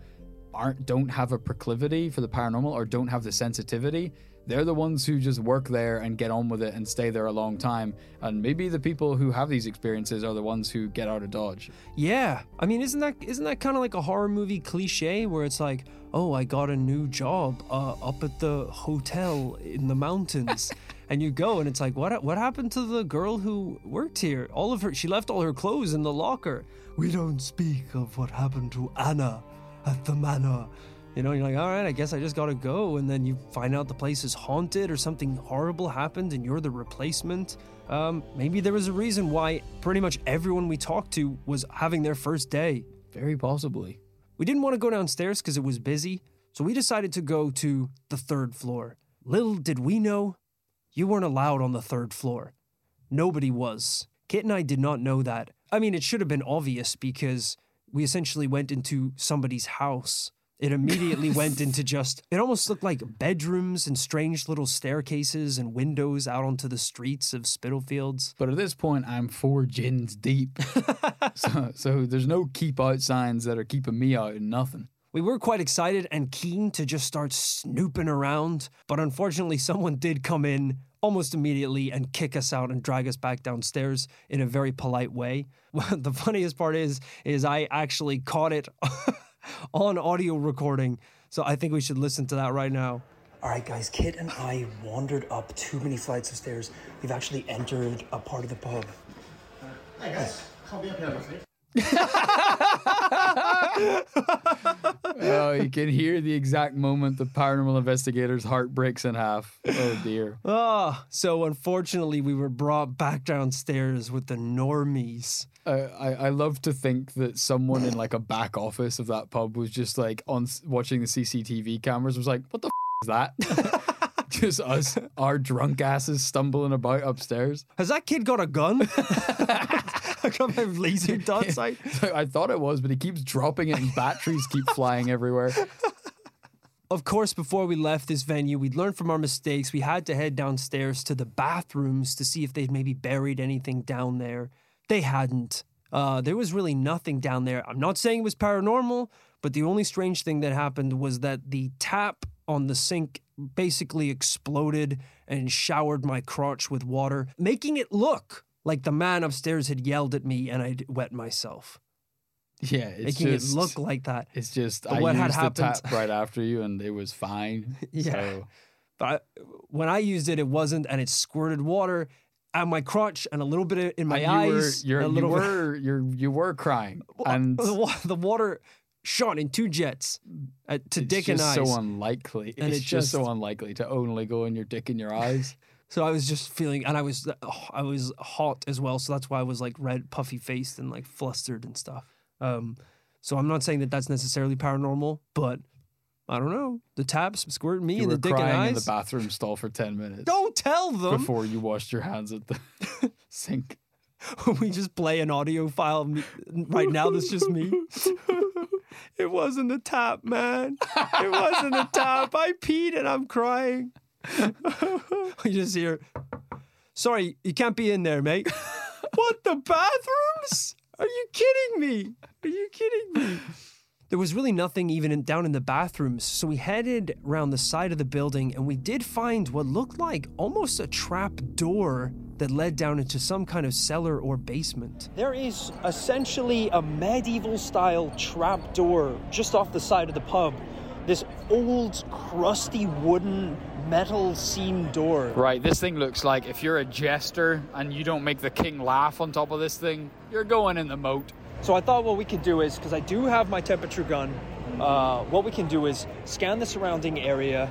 aren't don't have a proclivity for the paranormal or don't have the sensitivity they're the ones who just work there and get on with it and stay there a long time. And maybe the people who have these experiences are the ones who get out of dodge. Yeah, I mean, isn't that isn't that kind of like a horror movie cliche where it's like, oh, I got a new job uh, up at the hotel in the mountains, (laughs) and you go and it's like, what what happened to the girl who worked here? All of her, she left all her clothes in the locker. We don't speak of what happened to Anna at (laughs) the manor. You know, you're like, all right, I guess I just gotta go, and then you find out the place is haunted or something horrible happened, and you're the replacement. Um, maybe there was a reason why pretty much everyone we talked to was having their first day. very possibly We didn't want to go downstairs because it was busy, so we decided to go to the third floor. Little did we know, you weren't allowed on the third floor. Nobody was. Kit and I did not know that. I mean, it should have been obvious because we essentially went into somebody's house. It immediately (laughs) went into just, it almost looked like bedrooms and strange little staircases and windows out onto the streets of Spitalfields. but at this point i'm four gins deep (laughs) so, so there's no keep out signs that are keeping me out and nothing We were quite excited and keen to just start snooping around, but unfortunately, someone did come in almost immediately and kick us out and drag us back downstairs in a very polite way. (laughs) the funniest part is, is I actually caught it (laughs) on audio recording, so I think we should listen to that right now. All right, guys, Kit and I wandered up too many flights of stairs. We've actually entered a part of the pub. (laughs) oh, you can hear the exact moment the paranormal investigator's heart breaks in half. Oh dear. Oh, so unfortunately, we were brought back downstairs with the normies. Uh, I I love to think that someone in like a back office of that pub was just like on watching the CCTV cameras was like, "What the f- is that?" (laughs) just us, our drunk asses stumbling about upstairs. Has that kid got a gun? I got my laser dot sight. I thought it was, but he keeps dropping it, and batteries keep flying everywhere. (laughs) Of course, before we left this venue, we'd learned from our mistakes. We had to head downstairs to the bathrooms to see if they'd maybe buried anything down there. They hadn't. Uh, there was really nothing down there. I'm not saying it was paranormal, but the only strange thing that happened was that the tap on the sink basically exploded and showered my crotch with water, making it look like the man upstairs had yelled at me and I'd wet myself. Yeah, it's making just, it look like that. It's just But I what used had the happened- tap right after you, and it was fine. (laughs) Yeah. So, But I, when I used it, it wasn't, and it squirted water at my crotch and a little bit in my and eyes. You were, you were, you're, you were crying, (laughs) and the, the water shot in two jets uh, to it's dick just and eyes. so unlikely. And it's it just so unlikely to only go in your dick and your eyes. (laughs) So I was just feeling, and I was oh, I was hot as well. So that's why I was like red, puffy faced, and like flustered and stuff. Um, so I'm not saying that that's necessarily paranormal, but I don't know. The taps squirted me You in the dick and crying in the bathroom stall for ten minutes Don't tell them. before you washed your hands at the (laughs) sink. we just play an audio file right now that's just me. (laughs) it wasn't the tap, man. It wasn't the tap. I peed and I'm crying. (laughs) we just hear, sorry, you can't be in there, mate. (laughs) what, the bathrooms? Are you kidding me? Are you kidding me? There was really nothing even in, down in the bathrooms, so we headed around the side of the building and we did find what looked like almost a trap door that led down into some kind of cellar or basement. There is essentially a medieval style trap door just off the side of the pub. This old, crusty wooden metal seam door. Right, this thing looks like if you're a jester and you don't make the king laugh on top of this thing, you're going in the moat. So I thought what we could do is, because I do have my temperature gun, uh, what we can do is scan the surrounding area,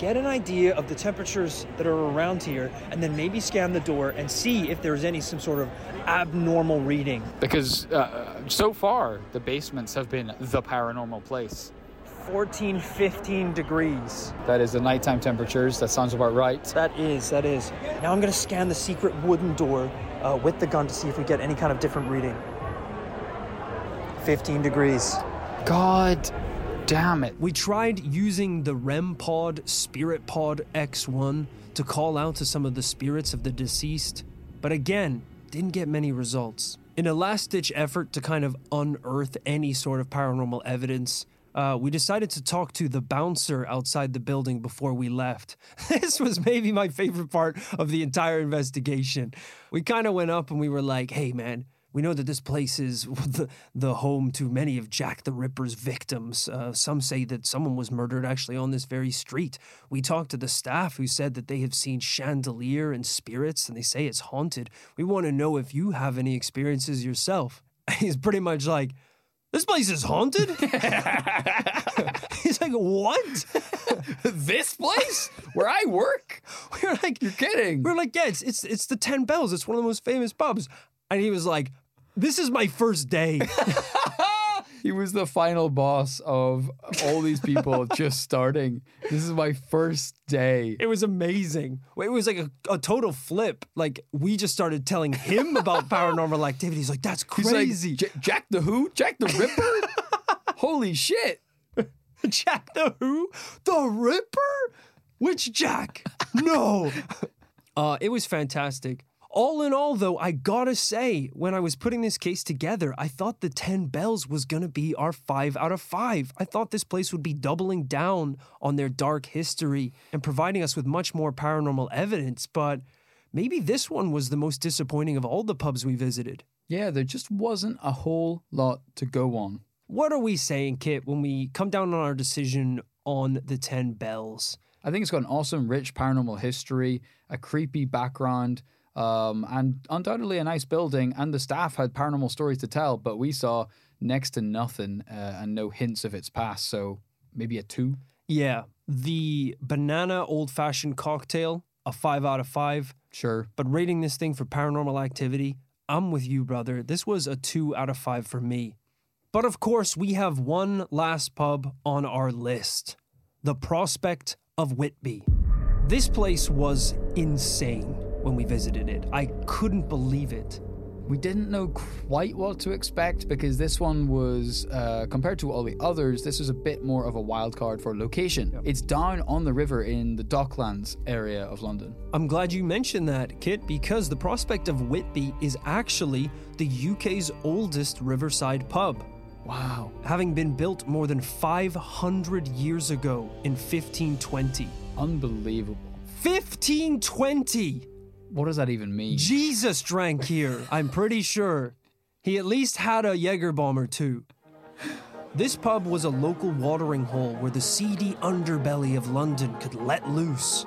get an idea of the temperatures that are around here, and then maybe scan the door and see if there's any some sort of abnormal reading. Because uh, so far, the basements have been the paranormal place. 14, 15 degrees. That is the nighttime temperatures. That sounds about right. That is, that is. Now I'm gonna scan the secret wooden door uh, with the gun to see if we get any kind of different reading. 15 degrees. God damn it. We tried using the REM pod Spirit Pod X1 to call out to some of the spirits of the deceased, but again, didn't get many results. In a last ditch effort to kind of unearth any sort of paranormal evidence, uh, we decided to talk to the bouncer outside the building before we left. (laughs) This was maybe my favorite part of the entire investigation. We kind of went up and we were like, hey, man, we know that this place is (laughs) the, the home to many of Jack the Ripper's victims. Uh, some say that someone was murdered actually on this very street. We talked to the staff who said that they have seen chandelier and spirits and they say it's haunted. We want to know if you have any experiences yourself. (laughs) He's pretty much like, this place is haunted? (laughs) He's like, what? this place where I work? We are like, You're kidding. We are like, yeah, it's, it's, it's the Ten Bells. It's one of the most famous pubs. And he was like, this is my first day. (laughs) He was the final boss of all these people (laughs) just starting. This is my first day. It was amazing. It was like a, a total flip. Like we just started telling him about (laughs) paranormal activity. He's like, "That's He's like, crazy." Jack the Who? Jack the Ripper? Holy shit. Jack the Who, the Ripper. Which Jack? No. uh, it was fantastic. All in all, though, I gotta say, when I was putting this case together, I thought the 10 Bells was gonna be our 5 out of 5. I thought this place would be doubling down on their dark history and providing us with much more paranormal evidence, but maybe this one was the most disappointing of all the pubs we visited. Yeah, there just wasn't a whole lot to go on. What are we saying, Kit, when we come down on our decision on the 10 Bells? I think it's got an awesome, rich paranormal history, a creepy background, um, and undoubtedly a nice building. And the staff had paranormal stories to tell, but we saw next to nothing uh, and no hints of its past. So maybe a two. Yeah, the banana old fashioned cocktail, a five out of five. Sure. But rating this thing for paranormal activity, I'm with you, brother. This was a two out of five for me. But of course, we have one last pub on our list the Prospect of Whitby. This place was insane when we visited it. I couldn't believe it. We didn't know quite what to expect because this one was, uh, compared to all the others, this was a bit more of a wild card for location. It's down on the river in the Docklands area of London. I'm glad you mentioned that, Kit, because the prospect of Whitby is actually the UK's oldest riverside pub. Wow. Having been built more than 500 years ago in 1520. Unbelievable. 1520! What does that even mean? Jesus drank here, I'm pretty sure. He at least had a Jaeger bomber too. This pub was a local watering hole where the seedy underbelly of London could let loose.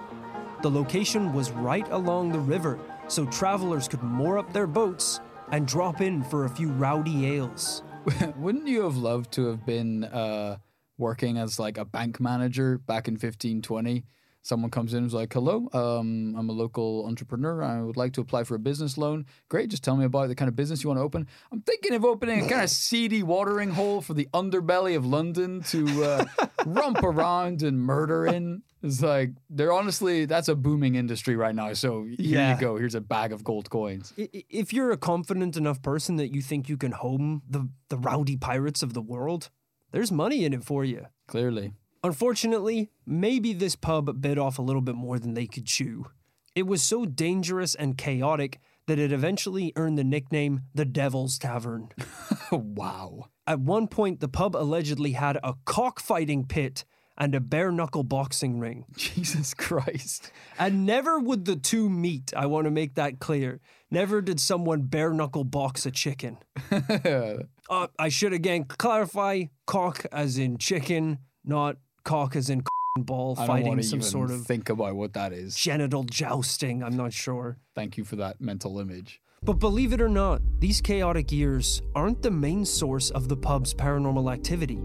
The location was right along the river, so travelers could moor up their boats and drop in for a few rowdy ales. (laughs) Wouldn't you have loved to have been uh, working as like a bank manager back in 1520? Someone comes in and is like, Hello, um, I'm a local entrepreneur. I would like to apply for a business loan. Great, just tell me about the kind of business you want to open. I'm thinking of opening a kind of (laughs) seedy watering hole for the underbelly of London to uh, (laughs) romp around and murder in. It's like, they're honestly, that's a booming industry right now. So here Yeah. you go. Here's a bag of gold coins. If you're a confident enough person that you think you can home the, the rowdy pirates of the world, there's money in it for you. Clearly. Unfortunately, maybe this pub bit off a little bit more than they could chew. It was so dangerous and chaotic that it eventually earned the nickname the Devil's Tavern. (laughs) wow. At one point, the pub allegedly had a cockfighting pit and a bare knuckle boxing ring. Jesus Christ. And never would the two meet. I want to make that clear. Never did someone bare knuckle box a chicken. (laughs) Uh, I should again clarify cock as in chicken, not cock and (laughs) ball I fighting some sort of think about what that is. genital jousting. I'm not sure. Thank you for that mental image. But believe it or not, these chaotic years aren't the main source of the pub's paranormal activity.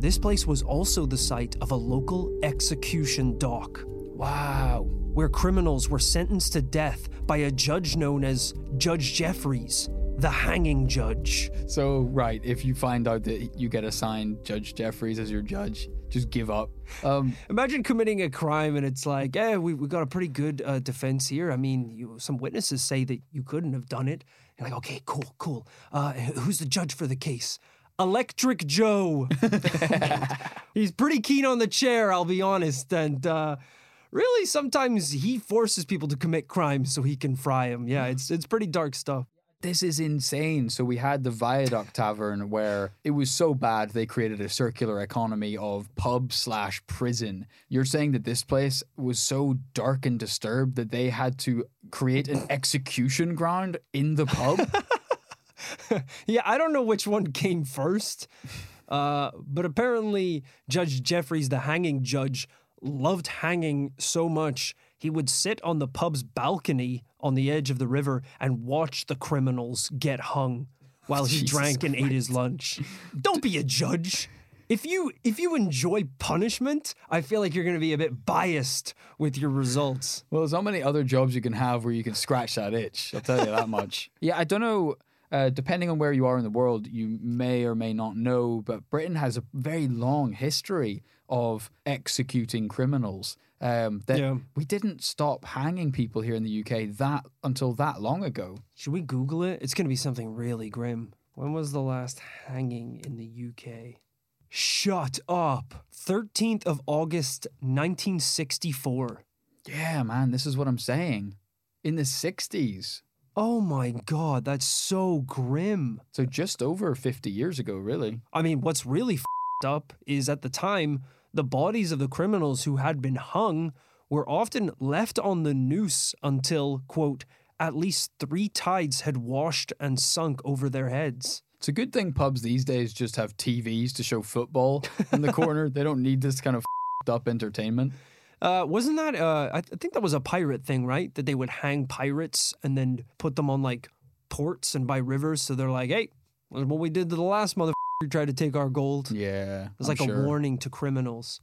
This place was also the site of a local execution dock. Wow. Where criminals were sentenced to death by a judge known as Judge Jeffreys, the hanging judge. So, right, if you find out that you get assigned Judge Jeffreys as your judge, just give up. Um, (laughs) Imagine committing a crime and it's like, yeah, we, we got a pretty good uh, defense here. I mean, you, some witnesses say that you couldn't have done it. You're like, okay, cool, cool. Uh, who's the judge for the case? Electric Joe. (laughs) He's pretty keen on the chair, I'll be honest. And uh, really, sometimes he forces people to commit crimes so he can fry them. Yeah, it's it's pretty dark stuff. This is insane. So, we had the Viaduct Tavern where it was so bad they created a circular economy of pub slash prison. You're saying that this place was so dark and disturbed that they had to create an execution ground in the pub? (laughs) yeah, I don't know which one came first, uh, but apparently Judge Jeffreys, the hanging judge, loved hanging so much he would sit on the pub's balcony on the edge of the river and watch the criminals get hung while he (laughs) Jesus drank and ate his lunch. Don't be a judge. If you if you enjoy punishment, I feel like you're going to be a bit biased with your results. Well, there's not many other jobs you can have where you can scratch that itch. I'll tell you that much. (laughs) yeah, I don't know. Uh, depending on where you are in the world, you may or may not know, but Britain has a very long history of executing criminals. Um, that Yeah. we didn't stop hanging people here in the UK that until that long ago. Should we Google it? It's going to be something really grim. When was the last hanging in the UK? Shut up. 13th of August, 1964. Yeah, man, this is what I'm saying. In the 60s. Oh my God, that's so grim. So just over 50 years ago, really. I mean, what's really up is at the time, the bodies of the criminals who had been hung were often left on the noose until, quote, at least three tides had washed and sunk over their heads. It's a good thing pubs these days just have TVs to show football in the corner. They don't need this kind of up entertainment. Uh, wasn't that? Uh, I, th- I think that was a pirate thing, right? That they would hang pirates and then put them on like ports and by rivers. So they're like, "Hey, what we did to the last who tried to take our gold." Yeah, It's I'm like a sure. warning to criminals.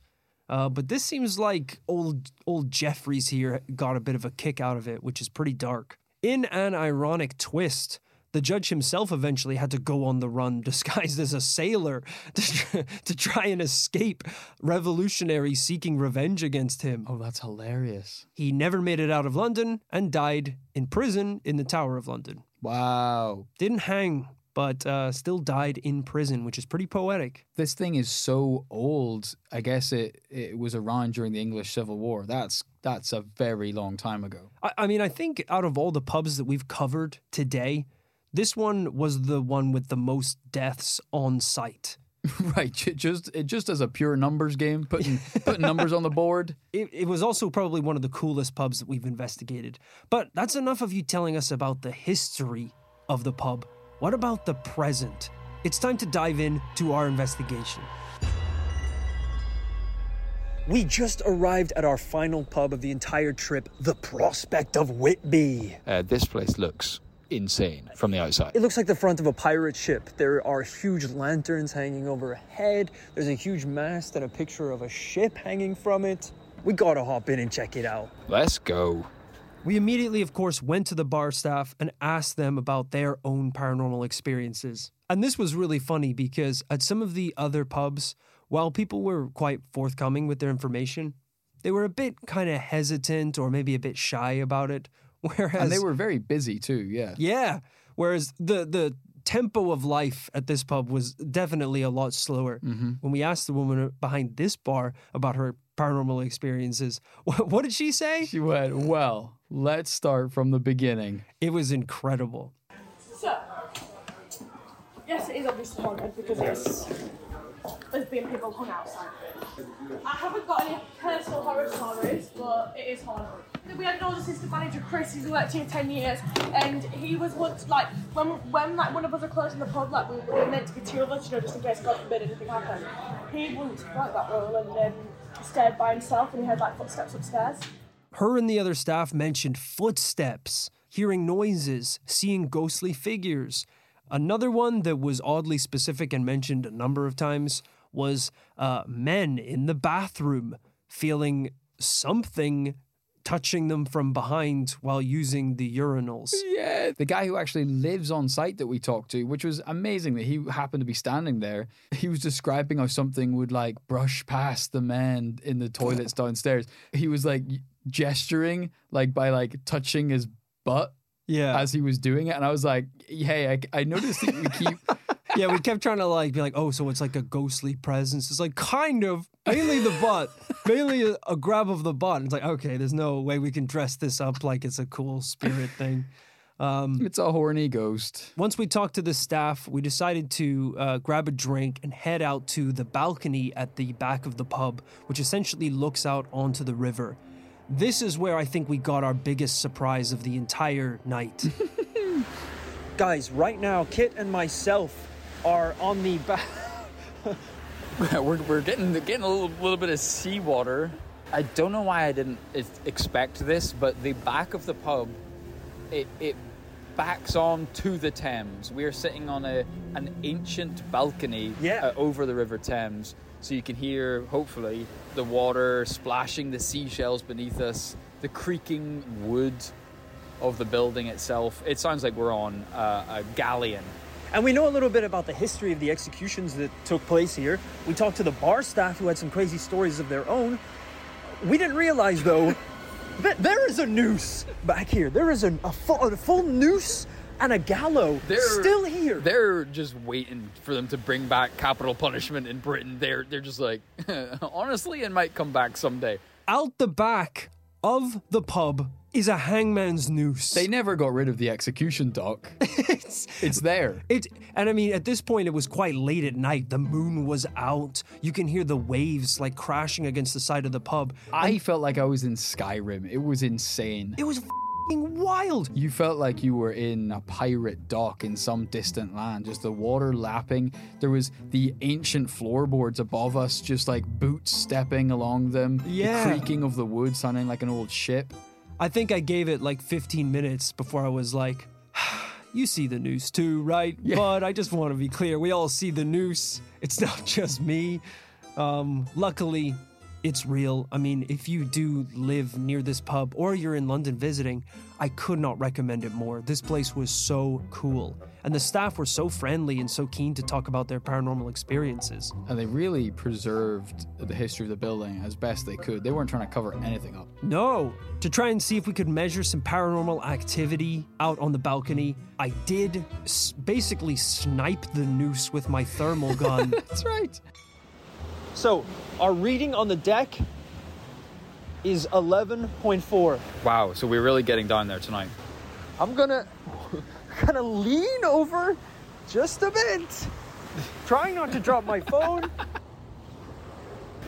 Uh, but this seems like old old Jeffreys here got a bit of a kick out of it, which is pretty dark. In an ironic twist, the judge himself eventually had to go on the run (laughs) disguised as a sailor to, (laughs) to try and escape revolutionaries seeking revenge against him. Oh, that's hilarious. He never made it out of London and died in prison in the Tower of London. Wow. Didn't hang, but uh, still died in prison, which is pretty poetic. This thing is so old. I guess it, it was around during the English Civil War. That's that's a very long time ago. I, I mean, I think out of all the pubs that we've covered today, this one was the one with the most deaths on site. (laughs) right. ju- Just it just as a pure numbers game, putting putting numbers on the board. (laughs) It, it was also probably one of the coolest pubs that we've investigated. But that's enough of you telling us about the history of the pub. What about the present? It's time to dive in to our investigation. We just arrived at our final pub of the entire trip, the Prospect of Whitby. Uh, this place looks insane from the outside. It looks like the front of a pirate ship. There are huge lanterns hanging overhead. There's a huge mast and a picture of a ship hanging from it. We gotta hop in and check it out. Let's go. We immediately, of course, went to the bar staff and asked them about their own paranormal experiences. And this was really funny because at some of the other pubs, while people were quite forthcoming with their information, they were a bit kind of hesitant or maybe a bit shy about it. (laughs) Whereas And they were very busy too. Yeah. yeah. Whereas the the tempo of life at this pub was definitely a lot slower. Mm-hmm. When we asked the woman behind this bar about her paranormal experiences, what, (laughs) what did she say? She went, well, let's start from the beginning. It was incredible. So, yes, it is obviously haunted because it's there's been people hung outside. I haven't got any personal horror stories, but it is haunted. We had an old assistant manager, Chris, who's worked here ten years, and he was once like when when like one of us are closing the pub, like we were meant to be two of us, you know, just in case God forbid anything happened. He wouldn't like that role and then stayed by himself, and he heard like footsteps upstairs. Her and the other staff mentioned footsteps, hearing noises, seeing ghostly figures. Another one that was oddly specific and mentioned a number of times was uh, men in the bathroom feeling something touching them from behind while using the urinals. Yeah, the guy who actually lives on site that we talked to, which was amazing that he happened to be standing there. He was describing how something would like brush past the men in the toilets (laughs) downstairs. He was like gesturing, like by like touching his butt Yeah. as he was doing it, and I was like, "Hey, I, I noticed that you keep." (laughs) yeah, we kept trying to like be like, oh, so it's like a ghostly presence. It's like kind of mainly the butt, (laughs) mainly a, a grab of the butt. It's like okay, there's no way we can dress this up like it's a cool spirit thing. Um, it's a horny ghost. Once we talked to the staff, we decided to uh, grab a drink and head out to the balcony at the back of the pub, which essentially looks out onto the river. This is where I think we got our biggest surprise of the entire night. (laughs) Guys, right now, Kit and myself are on the back. (laughs) we're, we're getting getting a little, little bit of seawater. I don't know why I didn't expect this, but the back of the pub, it, it backs on to the Thames. We are sitting on a an ancient balcony Yeah. uh, over the River Thames, so you can hear hopefully the water splashing the seashells beneath us, the creaking wood of the building itself. It sounds like we're on uh, a galleon. And we know a little bit about the history of the executions that took place here. We talked to the bar staff who had some crazy stories of their own. We didn't realize, though, (laughs) that there is a noose back here. There is a, full, a full noose and a gallows still here. They're just waiting for them to bring back capital punishment in Britain. They're they're just like, (laughs) honestly, it might come back someday. out the back of the pub is a hangman's noose. They never got rid of the execution dock. (laughs) it's, it's there. It and I mean at this point it was quite late at night. The moon was out. You can hear the waves like crashing against the side of the pub. I felt like I was in Skyrim. It was insane. It was f- fing wild. You felt like you were in a pirate dock in some distant land, just the water lapping. There was the ancient floorboards above us, just like boots stepping along them. Yeah. The creaking of the wood sounding like an old ship. I think I gave it like 15 minutes before I was like, (sighs) you see the noose too, right? Yeah. But I just want to be clear. We all see the noose. It's (laughs) not just me. Um, luckily, it's real. I mean, if you do live near this pub or you're in London visiting, I could not recommend it more. This place was so cool. And the staff were so friendly and so keen to talk about their paranormal experiences. And they really preserved the history of the building as best they could. They weren't trying to cover anything up. No, to try and see if we could measure some paranormal activity out on the balcony, I did s- basically snipe the noose with my thermal gun. (laughs) That's right. So, our reading on the deck is 11.4. Wow, so we're really getting down there tonight. I'm gonna (laughs) gonna lean over just a bit, trying not to drop my phone.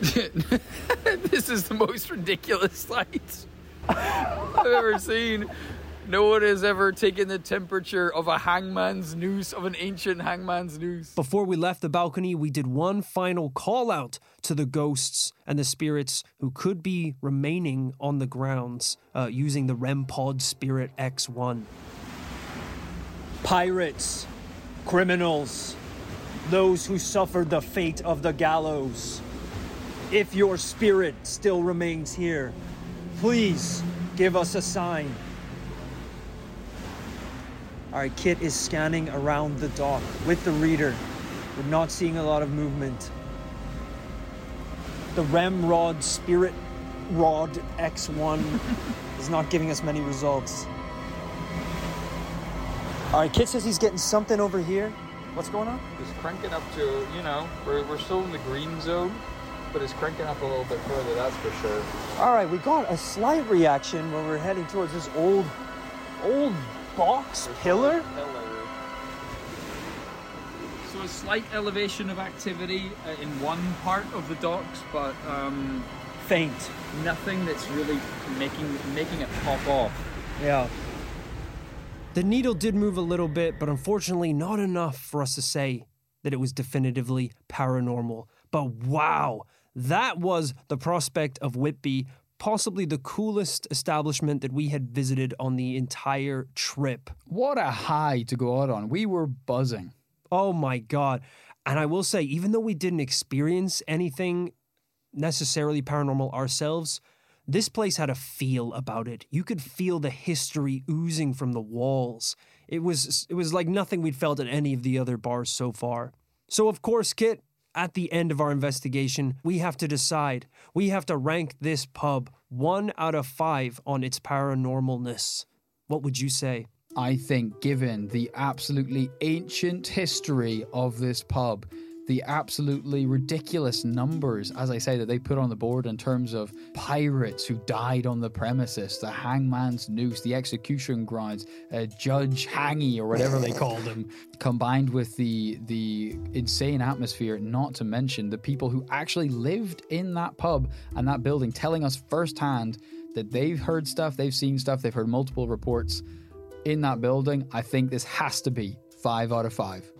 (laughs) this is the most ridiculous (laughs) sight I've ever seen. No one has ever taken the temperature of a hangman's noose, of an ancient hangman's noose. Before we left the balcony, we did one final call out to the ghosts and the spirits who could be remaining on the grounds uh, using the REM Pod Spirit X1. Pirates, criminals, those who suffered the fate of the gallows. If your spirit still remains here, please give us a sign. All right, Kit is scanning around the dock with the reader. We're not seeing a lot of movement. The REM Rod Spirit Rod X1 (laughs) is not giving us many results. All right, Kit says he's getting something over here. What's going on? It's cranking up to, you know, we're, we're still in the green zone, but it's cranking up a little bit further, that's for sure. All right, we got a slight reaction when we're heading towards this old, old box pillar. So a slight elevation of activity uh, in one part of the docks, but um, faint. Nothing that's really making making it pop off. Yeah. The needle did move a little bit, but unfortunately not enough for us to say that it was definitively paranormal. But wow, that was the prospect of Whitby, possibly the coolest establishment that we had visited on the entire trip. What a high to go out on. We were buzzing. Oh my God. And I will say, even though we didn't experience anything necessarily paranormal ourselves, this place had a feel about it. You could feel the history oozing from the walls. It was it was like nothing we'd felt at any of the other bars so far. So of course, Kit, at the end of our investigation, we have to decide. We have to rank this pub 1 out of 5 on its paranormalness. What would you say? I think, given the absolutely ancient history of this pub, the absolutely ridiculous numbers, as I say, that they put on the board in terms of pirates who died on the premises, the hangman's noose, the execution grounds, uh, Judge Hangy, or whatever they called him, combined with the the insane atmosphere, not to mention the people who actually lived in that pub and that building, telling us firsthand that they've heard stuff, they've seen stuff, they've heard multiple reports in that building. I think this has to be five out of five.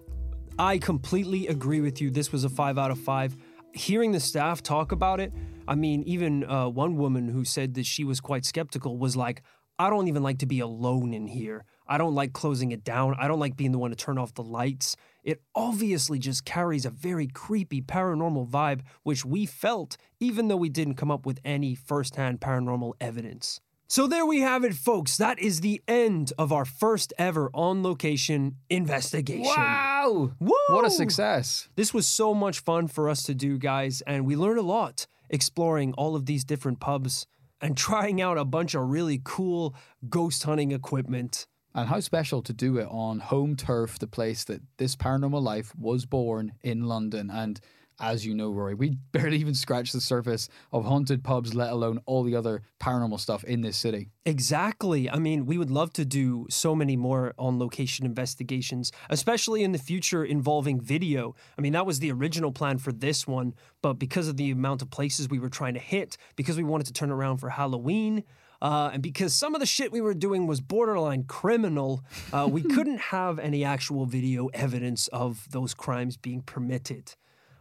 I completely agree with you. This was a five out of five. Hearing the staff talk about it, I mean, even uh, one woman who said that she was quite skeptical was like, I don't even like to be alone in here. I don't like closing it down. I don't like being the one to turn off the lights. It obviously just carries a very creepy paranormal vibe, which we felt, even though we didn't come up with any firsthand paranormal evidence. So there we have it, folks. That is the end of our first ever on location investigation. Wow! Woo! What a success. This was so much fun for us to do, guys, and we learned a lot exploring all of these different pubs and trying out a bunch of really cool ghost hunting equipment. And how special to do it on home turf, the place that this paranormal life was born in London. And as you know, Rory, we (laughs) barely even scratched the surface of haunted pubs, let alone all the other paranormal stuff in this city. Exactly. I mean, we would love to do so many more on location investigations, especially in the future involving video. I mean, that was the original plan for this one, but because of the amount of places we were trying to hit, because we wanted to turn around for Halloween, Uh, and because some of the shit we were doing was borderline criminal, uh, we (laughs) couldn't have any actual video evidence of those crimes being permitted.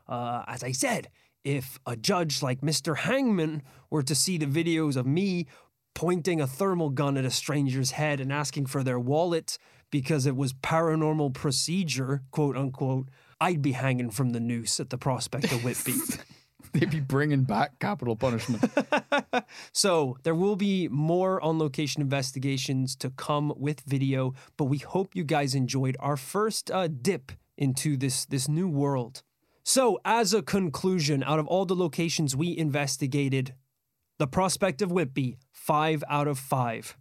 Uh, as I said, if a judge like Mr. Hangman were to see the videos of me pointing a thermal gun at a stranger's head and asking for their wallet because it was paranormal procedure, quote unquote, I'd be hanging from the noose at the prospect of Whitby. (laughs) They'd be bringing back capital punishment. (laughs) so there will be more on location investigations to come with video, but we hope you guys enjoyed our first uh, dip into this this new world. So, as a conclusion, out of all the locations we investigated, the prospect of Whitby, five out of five.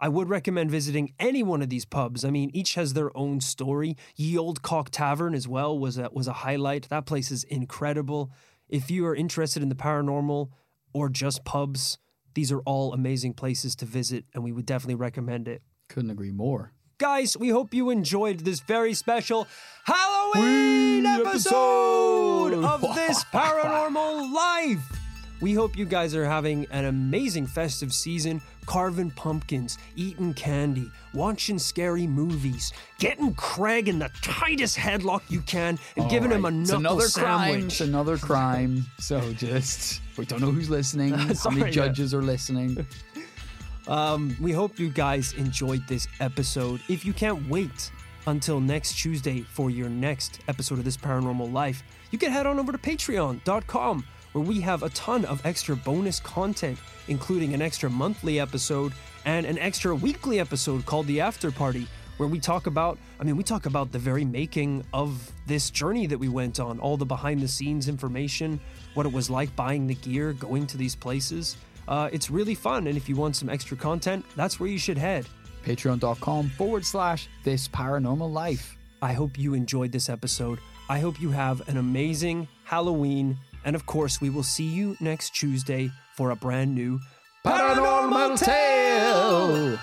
I would recommend visiting any one of these pubs. I mean, each has their own story. Ye Olde Cock Tavern as well was a, was a highlight. That place is incredible. If you are interested in the paranormal or just pubs, these are all amazing places to visit, and we would definitely recommend it. Couldn't agree more. Guys, we hope you enjoyed this very special Halloween episode of this (laughs) paranormal life. We hope you guys are having an amazing festive season, carving pumpkins, eating candy, watching scary movies, getting Craig in the tightest headlock you can, and All giving him a right. Knuckle another crime. sandwich. It's another crime. So just we don't know who's listening. (laughs) how Sorry, many yeah. judges are listening? Um, we hope you guys enjoyed this episode. If you can't wait until next Tuesday for your next episode of This Paranormal Life, you can head on over to patreon.com where we have a ton of extra bonus content, including an extra monthly episode and an extra weekly episode called The After Party, where we talk about, I mean, we talk about the very making of this journey that we went on, all the behind the scenes information, what it was like buying the gear, going to these places. Uh, it's really fun, and if you want some extra content, that's where you should head. Patreon.com forward slash this paranormal life. I hope you enjoyed this episode. I hope you have an amazing Halloween. And of course, we will see you next Tuesday for a brand new Paranormal Tale.